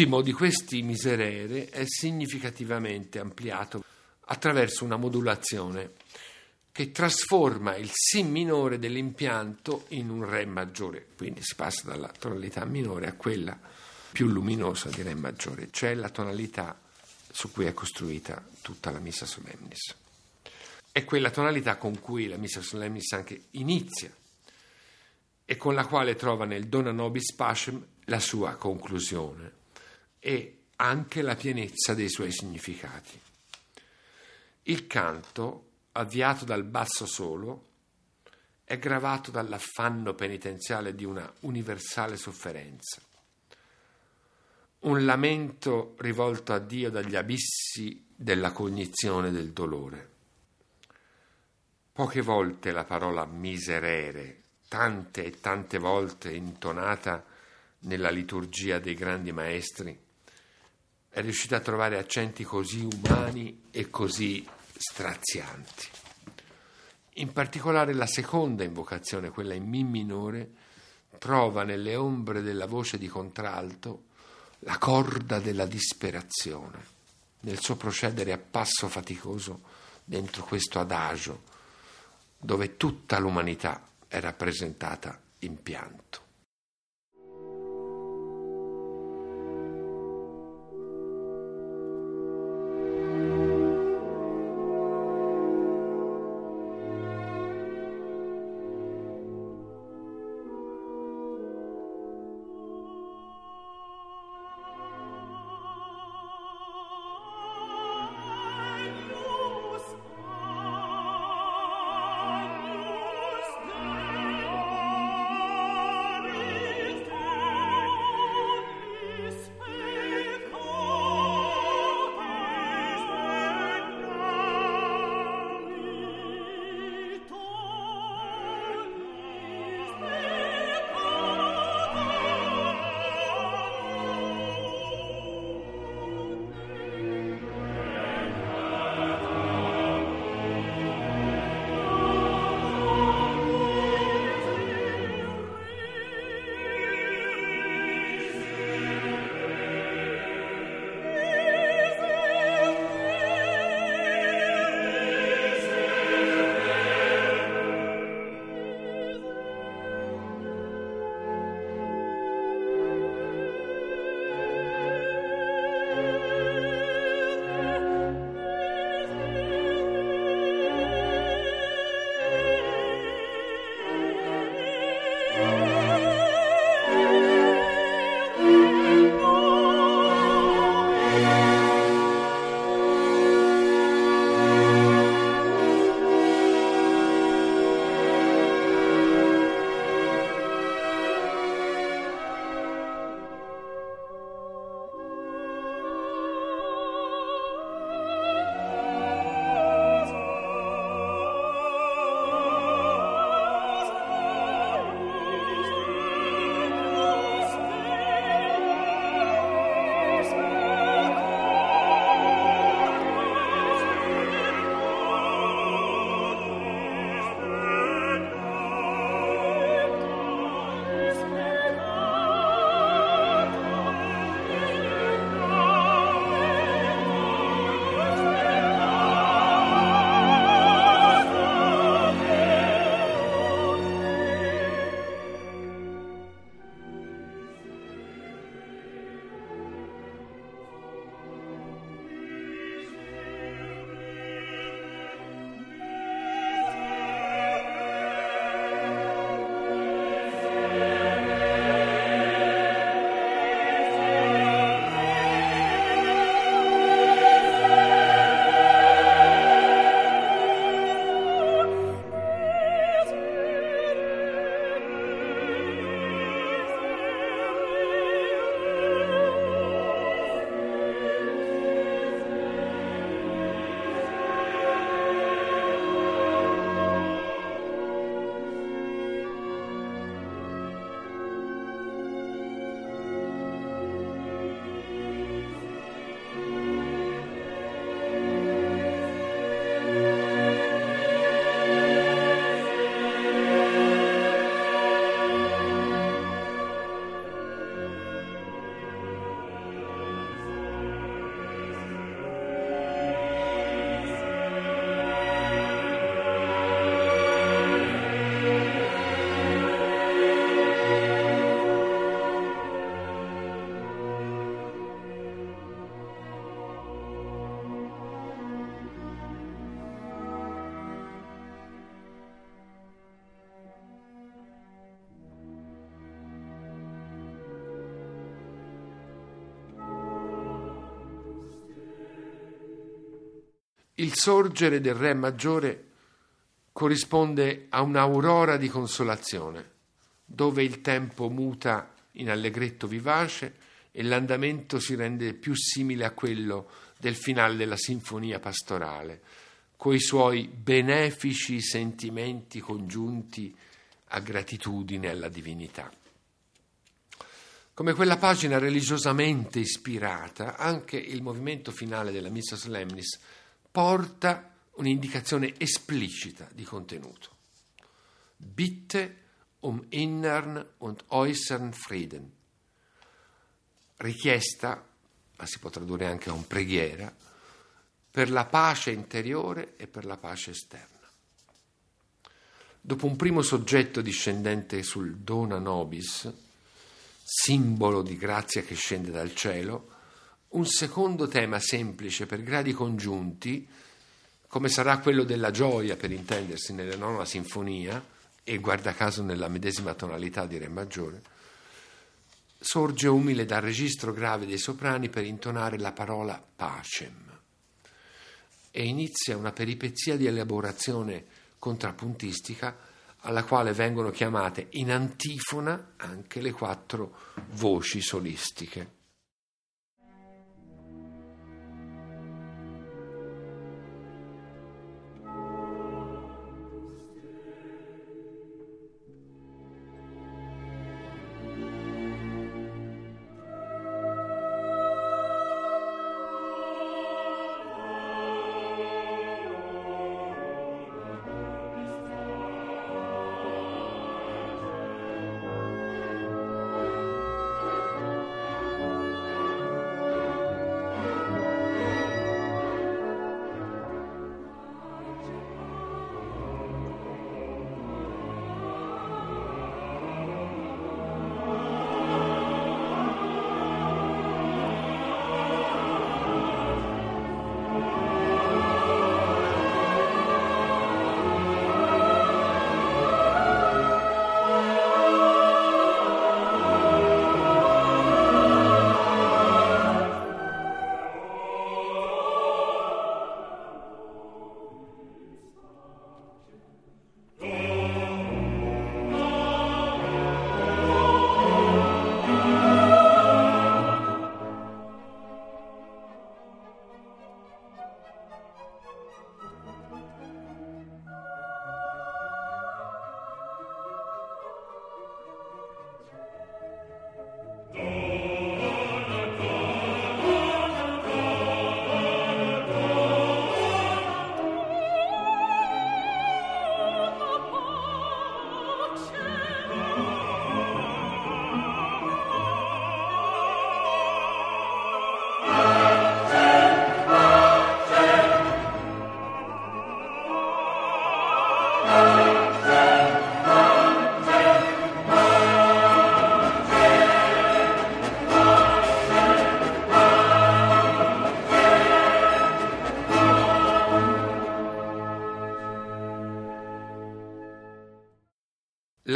Speaker 3: L'ultimo di questi miserere è significativamente ampliato attraverso una modulazione che trasforma il Si minore dell'impianto in un Re maggiore, quindi si passa dalla tonalità minore a quella più luminosa di Re maggiore, cioè la tonalità su cui è costruita tutta la Missa Solemnis. È quella tonalità con cui la Missa Solemnis anche inizia e con la quale trova nel Dona Nobis Pacem la sua conclusione e anche la pienezza dei suoi significati. Il canto, avviato dal basso solo, è gravato dall'affanno penitenziale di una universale sofferenza. Un lamento rivolto a Dio dagli abissi della cognizione del dolore. Poche volte la parola miserere, tante e tante volte intonata nella liturgia dei grandi maestri, è riuscita a trovare accenti così umani e così strazianti. In particolare la seconda invocazione, quella in Mi minore, trova nelle ombre della voce di contralto la corda della disperazione, nel suo procedere a passo faticoso dentro questo adagio, dove tutta l'umanità è rappresentata in pianto. Il sorgere del Re maggiore corrisponde a un'aurora di consolazione, dove il tempo muta in allegretto vivace e l'andamento si rende più simile a quello del finale della sinfonia pastorale, coi suoi benefici sentimenti congiunti a gratitudine alla divinità. Come quella pagina religiosamente ispirata, anche il movimento finale della Missa Solemnis porta un'indicazione esplicita di contenuto. Bitte um innern und äußern Frieden. Richiesta, ma si può tradurre anche a un preghiera, per la pace interiore e per la pace esterna. Dopo un primo soggetto discendente sul Dona Nobis, simbolo di grazia che scende dal cielo, un secondo tema semplice per gradi congiunti, come sarà quello della gioia, per intendersi, nella nona sinfonia, e guarda caso nella medesima tonalità di Re maggiore, sorge umile dal registro grave dei soprani per intonare la parola pacem e inizia una peripezia di elaborazione contrappuntistica alla quale vengono chiamate in antifona anche le quattro voci solistiche.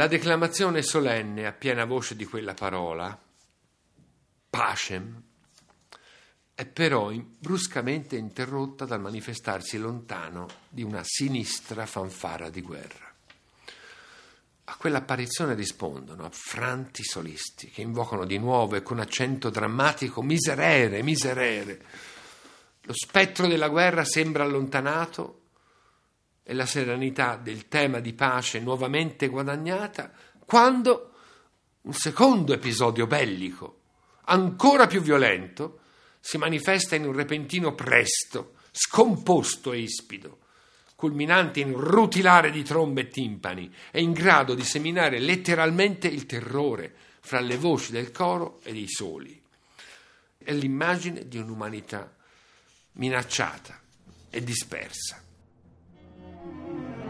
Speaker 3: La declamazione solenne a piena voce di quella parola, pacem, è però bruscamente interrotta dal manifestarsi lontano di una sinistra fanfara di guerra. A quell'apparizione rispondono affranti solisti che invocano di nuovo e con accento drammatico miserere, miserere. Lo spettro della guerra sembra allontanato e la serenità del tema di pace nuovamente guadagnata, quando un secondo episodio bellico, ancora più violento, si manifesta in un repentino presto, scomposto e ispido, culminante in rutilare di trombe e timpani e in grado di seminare letteralmente il terrore fra le voci del coro e dei soli. È l'immagine di un'umanità minacciata e dispersa. Yeah.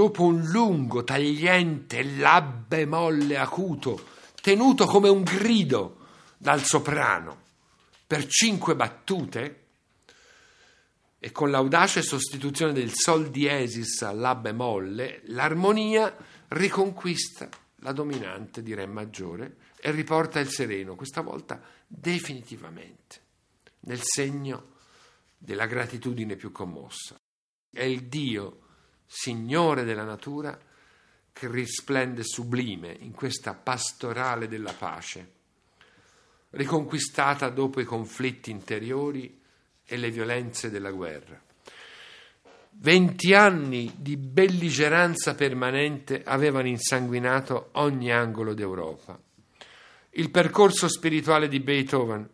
Speaker 3: Dopo un lungo, tagliente La bemolle acuto, tenuto come un grido dal soprano per cinque battute, e con l'audace sostituzione del Sol diesis a La bemolle, l'armonia riconquista la dominante di Re maggiore e riporta il sereno, questa volta definitivamente, nel segno della gratitudine più commossa. È il Dio, Signore della natura, che risplende sublime in questa pastorale della pace, riconquistata dopo i conflitti interiori e le violenze della guerra. Venti anni di belligeranza permanente avevano insanguinato ogni angolo d'Europa. Il percorso spirituale di Beethoven,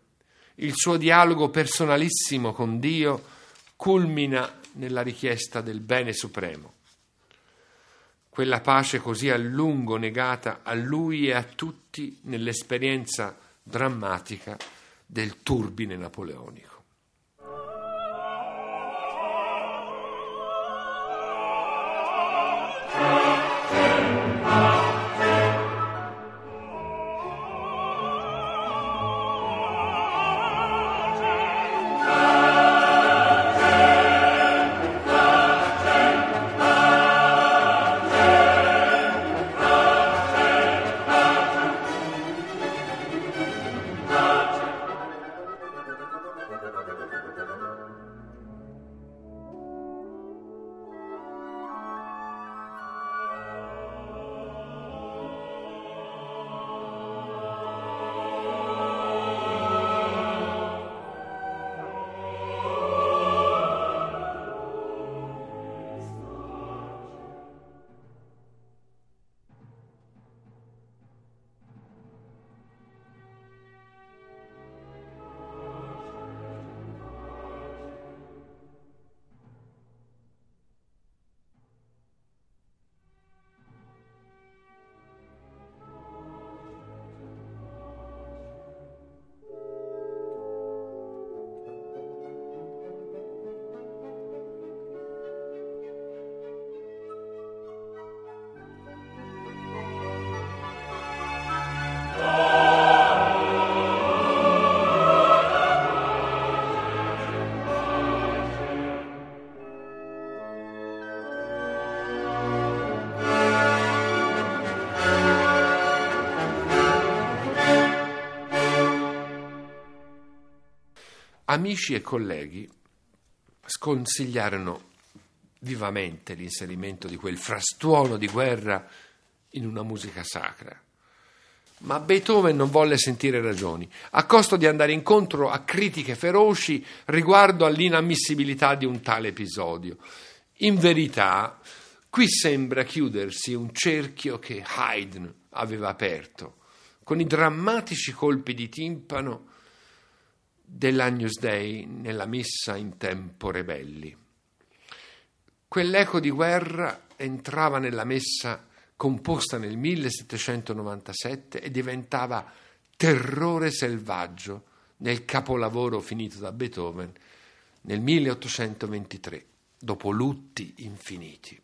Speaker 3: il suo dialogo personalissimo con Dio, culmina nella richiesta del bene supremo. Quella pace così a lungo negata a lui e a tutti nell'esperienza drammatica del turbine napoleonico. Amici e colleghi sconsigliarono vivamente l'inserimento di quel frastuono di guerra in una musica sacra. Ma Beethoven non volle sentire ragioni, a costo di andare incontro a critiche feroci riguardo all'inammissibilità di un tale episodio. In verità, qui sembra chiudersi un cerchio che Haydn aveva aperto, con i drammatici colpi di timpano dell'Agnus Dei nella messa in tempo rebelli. Quell'eco di guerra entrava nella messa composta nel 1797 e diventava terrore selvaggio nel capolavoro finito da Beethoven nel 1823, dopo lutti infiniti.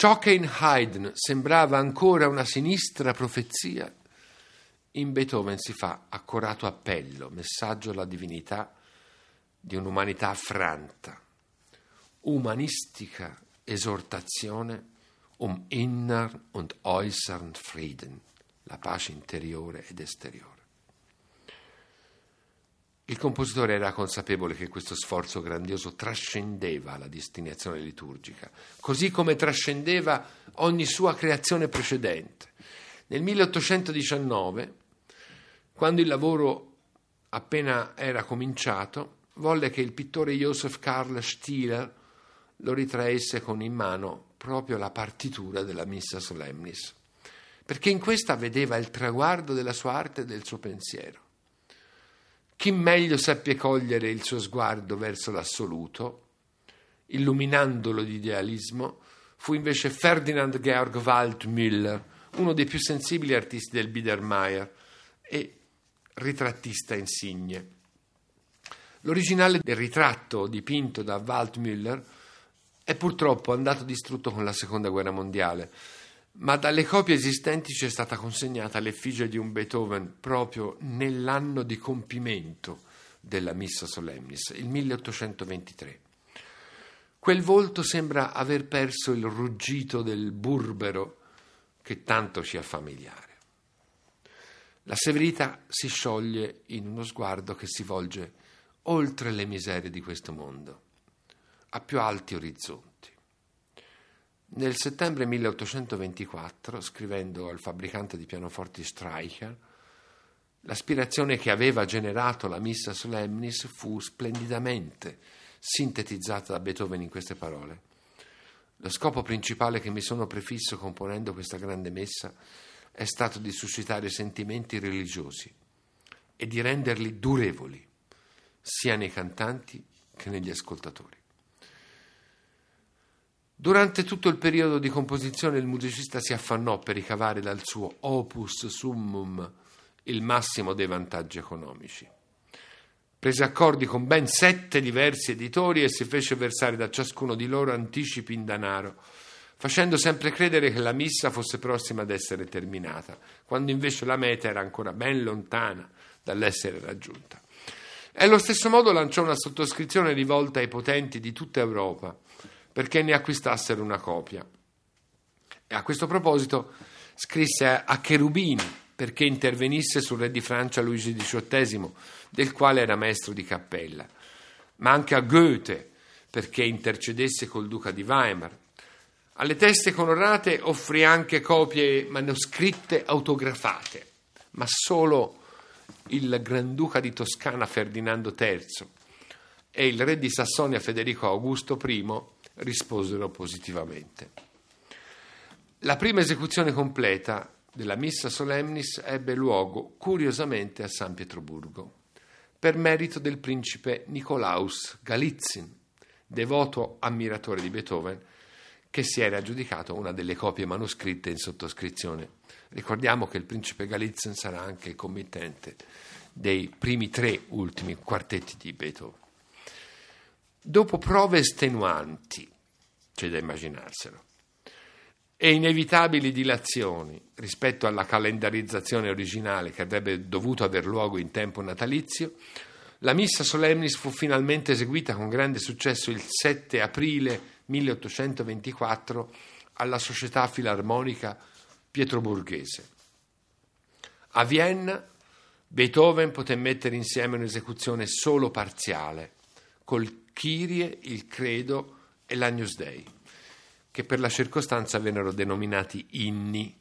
Speaker 3: Ciò che in Haydn sembrava ancora una sinistra profezia, in Beethoven si fa accorato appello, messaggio alla divinità di un'umanità affranta, umanistica esortazione um inner und äußern Frieden, la pace interiore ed esteriore. Il compositore era consapevole che questo sforzo grandioso trascendeva la destinazione liturgica, così come trascendeva ogni sua creazione precedente. Nel 1819, quando il lavoro appena era cominciato, volle che il pittore Joseph Karl Stieler lo ritraesse con in mano proprio la partitura della Missa Solemnis, perché in questa vedeva il traguardo della sua arte e del suo pensiero. Chi meglio seppe cogliere il suo sguardo verso l'assoluto, illuminandolo di idealismo, fu invece Ferdinand Georg Waldmüller, uno dei più sensibili artisti del Biedermeier e ritrattista insigne. L'originale del ritratto dipinto da Waldmüller è purtroppo andato distrutto con la seconda guerra mondiale ma dalle copie esistenti ci è stata consegnata l'effigie di un Beethoven proprio nell'anno di compimento della Missa Solemnis, il 1823. Quel volto sembra aver perso il ruggito del burbero che tanto ci è familiare. La severità si scioglie in uno sguardo che si volge oltre le miserie di questo mondo, a più alti orizzonti. Nel settembre 1824, scrivendo al fabbricante di pianoforti Streicher, l'aspirazione che aveva generato la Missa Solemnis fu splendidamente sintetizzata da Beethoven in queste parole. Lo scopo principale che mi sono prefisso componendo questa grande messa è stato di suscitare sentimenti religiosi e di renderli durevoli, sia nei cantanti che negli ascoltatori. Durante tutto il periodo di composizione il musicista si affannò per ricavare dal suo opus summum il massimo dei vantaggi economici. Prese accordi con ben sette diversi editori e si fece versare da ciascuno di loro anticipi in denaro, facendo sempre credere che la missa fosse prossima ad essere terminata, quando invece la meta era ancora ben lontana dall'essere raggiunta. E allo stesso modo lanciò una sottoscrizione rivolta ai potenti di tutta Europa perché ne acquistassero una copia. E a questo proposito scrisse a Cherubini perché intervenisse sul re di Francia Luigi XVIII, del quale era maestro di cappella, ma anche a Goethe perché intercedesse col duca di Weimar. Alle teste colorate offrì anche copie manoscritte autografate, ma solo il Granduca di Toscana Ferdinando III e il re di Sassonia Federico Augusto I risposero positivamente. La prima esecuzione completa della Missa Solemnis ebbe luogo curiosamente a San Pietroburgo, per merito del principe Nicolaus Galitzin, devoto ammiratore di Beethoven, che si era aggiudicato una delle copie manoscritte in sottoscrizione. Ricordiamo che il principe Galitzin sarà anche committente dei primi tre ultimi quartetti di Beethoven. Dopo prove estenuanti, c'è da immaginarselo, e inevitabili dilazioni rispetto alla calendarizzazione originale che avrebbe dovuto aver luogo in tempo natalizio, la Missa Solemnis fu finalmente eseguita con grande successo il 7 aprile 1824 alla Società Filarmonica Pietroburghese. A Vienna Beethoven poté mettere insieme un'esecuzione solo parziale, col Kyrie, il Credo e l'Agnus Dei, che per la circostanza vennero denominati inni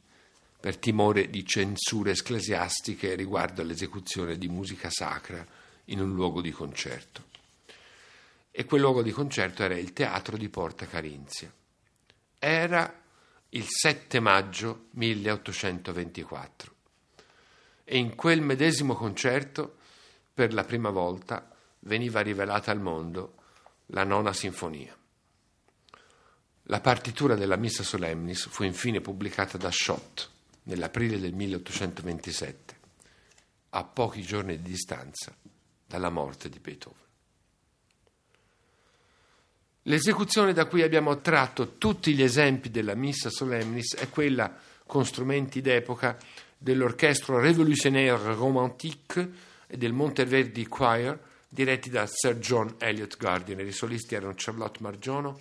Speaker 3: per timore di censure ecclesiastiche riguardo all'esecuzione di musica sacra in un luogo di concerto. E quel luogo di concerto era il teatro di Porta Carinzia. Era il 7 maggio 1824 e in quel medesimo concerto, per la prima volta, veniva rivelata al mondo la nona sinfonia. La partitura della Missa Solemnis fu infine pubblicata da Schott nell'aprile del 1827, a pochi giorni di distanza dalla morte di Beethoven. L'esecuzione da cui abbiamo tratto tutti gli esempi della Missa Solemnis è quella con strumenti d'epoca dell'Orchestre Révolutionnaire Romantique e del Monteverdi Choir, diretti da Sir John Elliott Gardiner. I solisti erano Charlotte Margiono,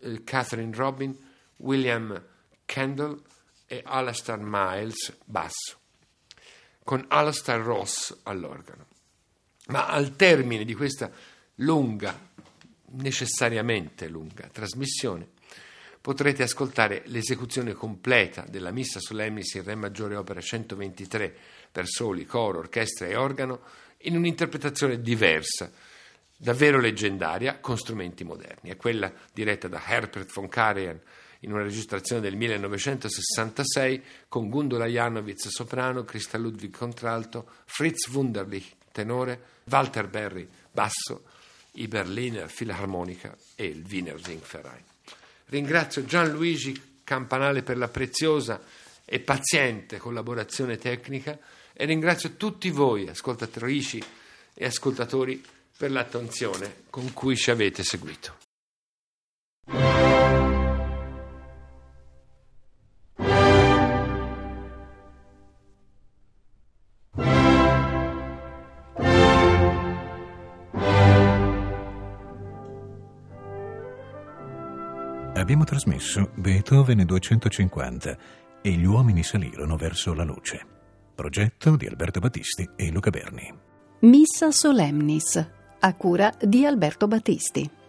Speaker 3: eh, Catherine Robin, William Kendall e Alastair Miles, basso, con Alastair Ross all'organo. Ma al termine di questa lunga, necessariamente lunga trasmissione, potrete ascoltare l'esecuzione completa della Missa Solemnis in Re maggiore opera 123 per soli, coro, orchestra e organo in un'interpretazione diversa, davvero leggendaria, con strumenti moderni. È quella diretta da Herbert von Karajan in una registrazione del 1966 con Gundula Janowitz soprano, Christa Ludwig contralto, Fritz Wunderlich tenore, Walter Berry basso, i Berliner Philharmonica e il Wiener Singverein. Ringrazio Gianluigi Campanale per la preziosa e paziente collaborazione tecnica e ringrazio tutti voi, ascoltatrici e ascoltatori, per l'attenzione con cui ci avete seguito.
Speaker 1: Abbiamo trasmesso Beethoven 250 e gli uomini salirono verso la luce. Progetto di Alberto Battisti e Luca Berni.
Speaker 2: Missa Solemnis, a cura di Alberto Battisti.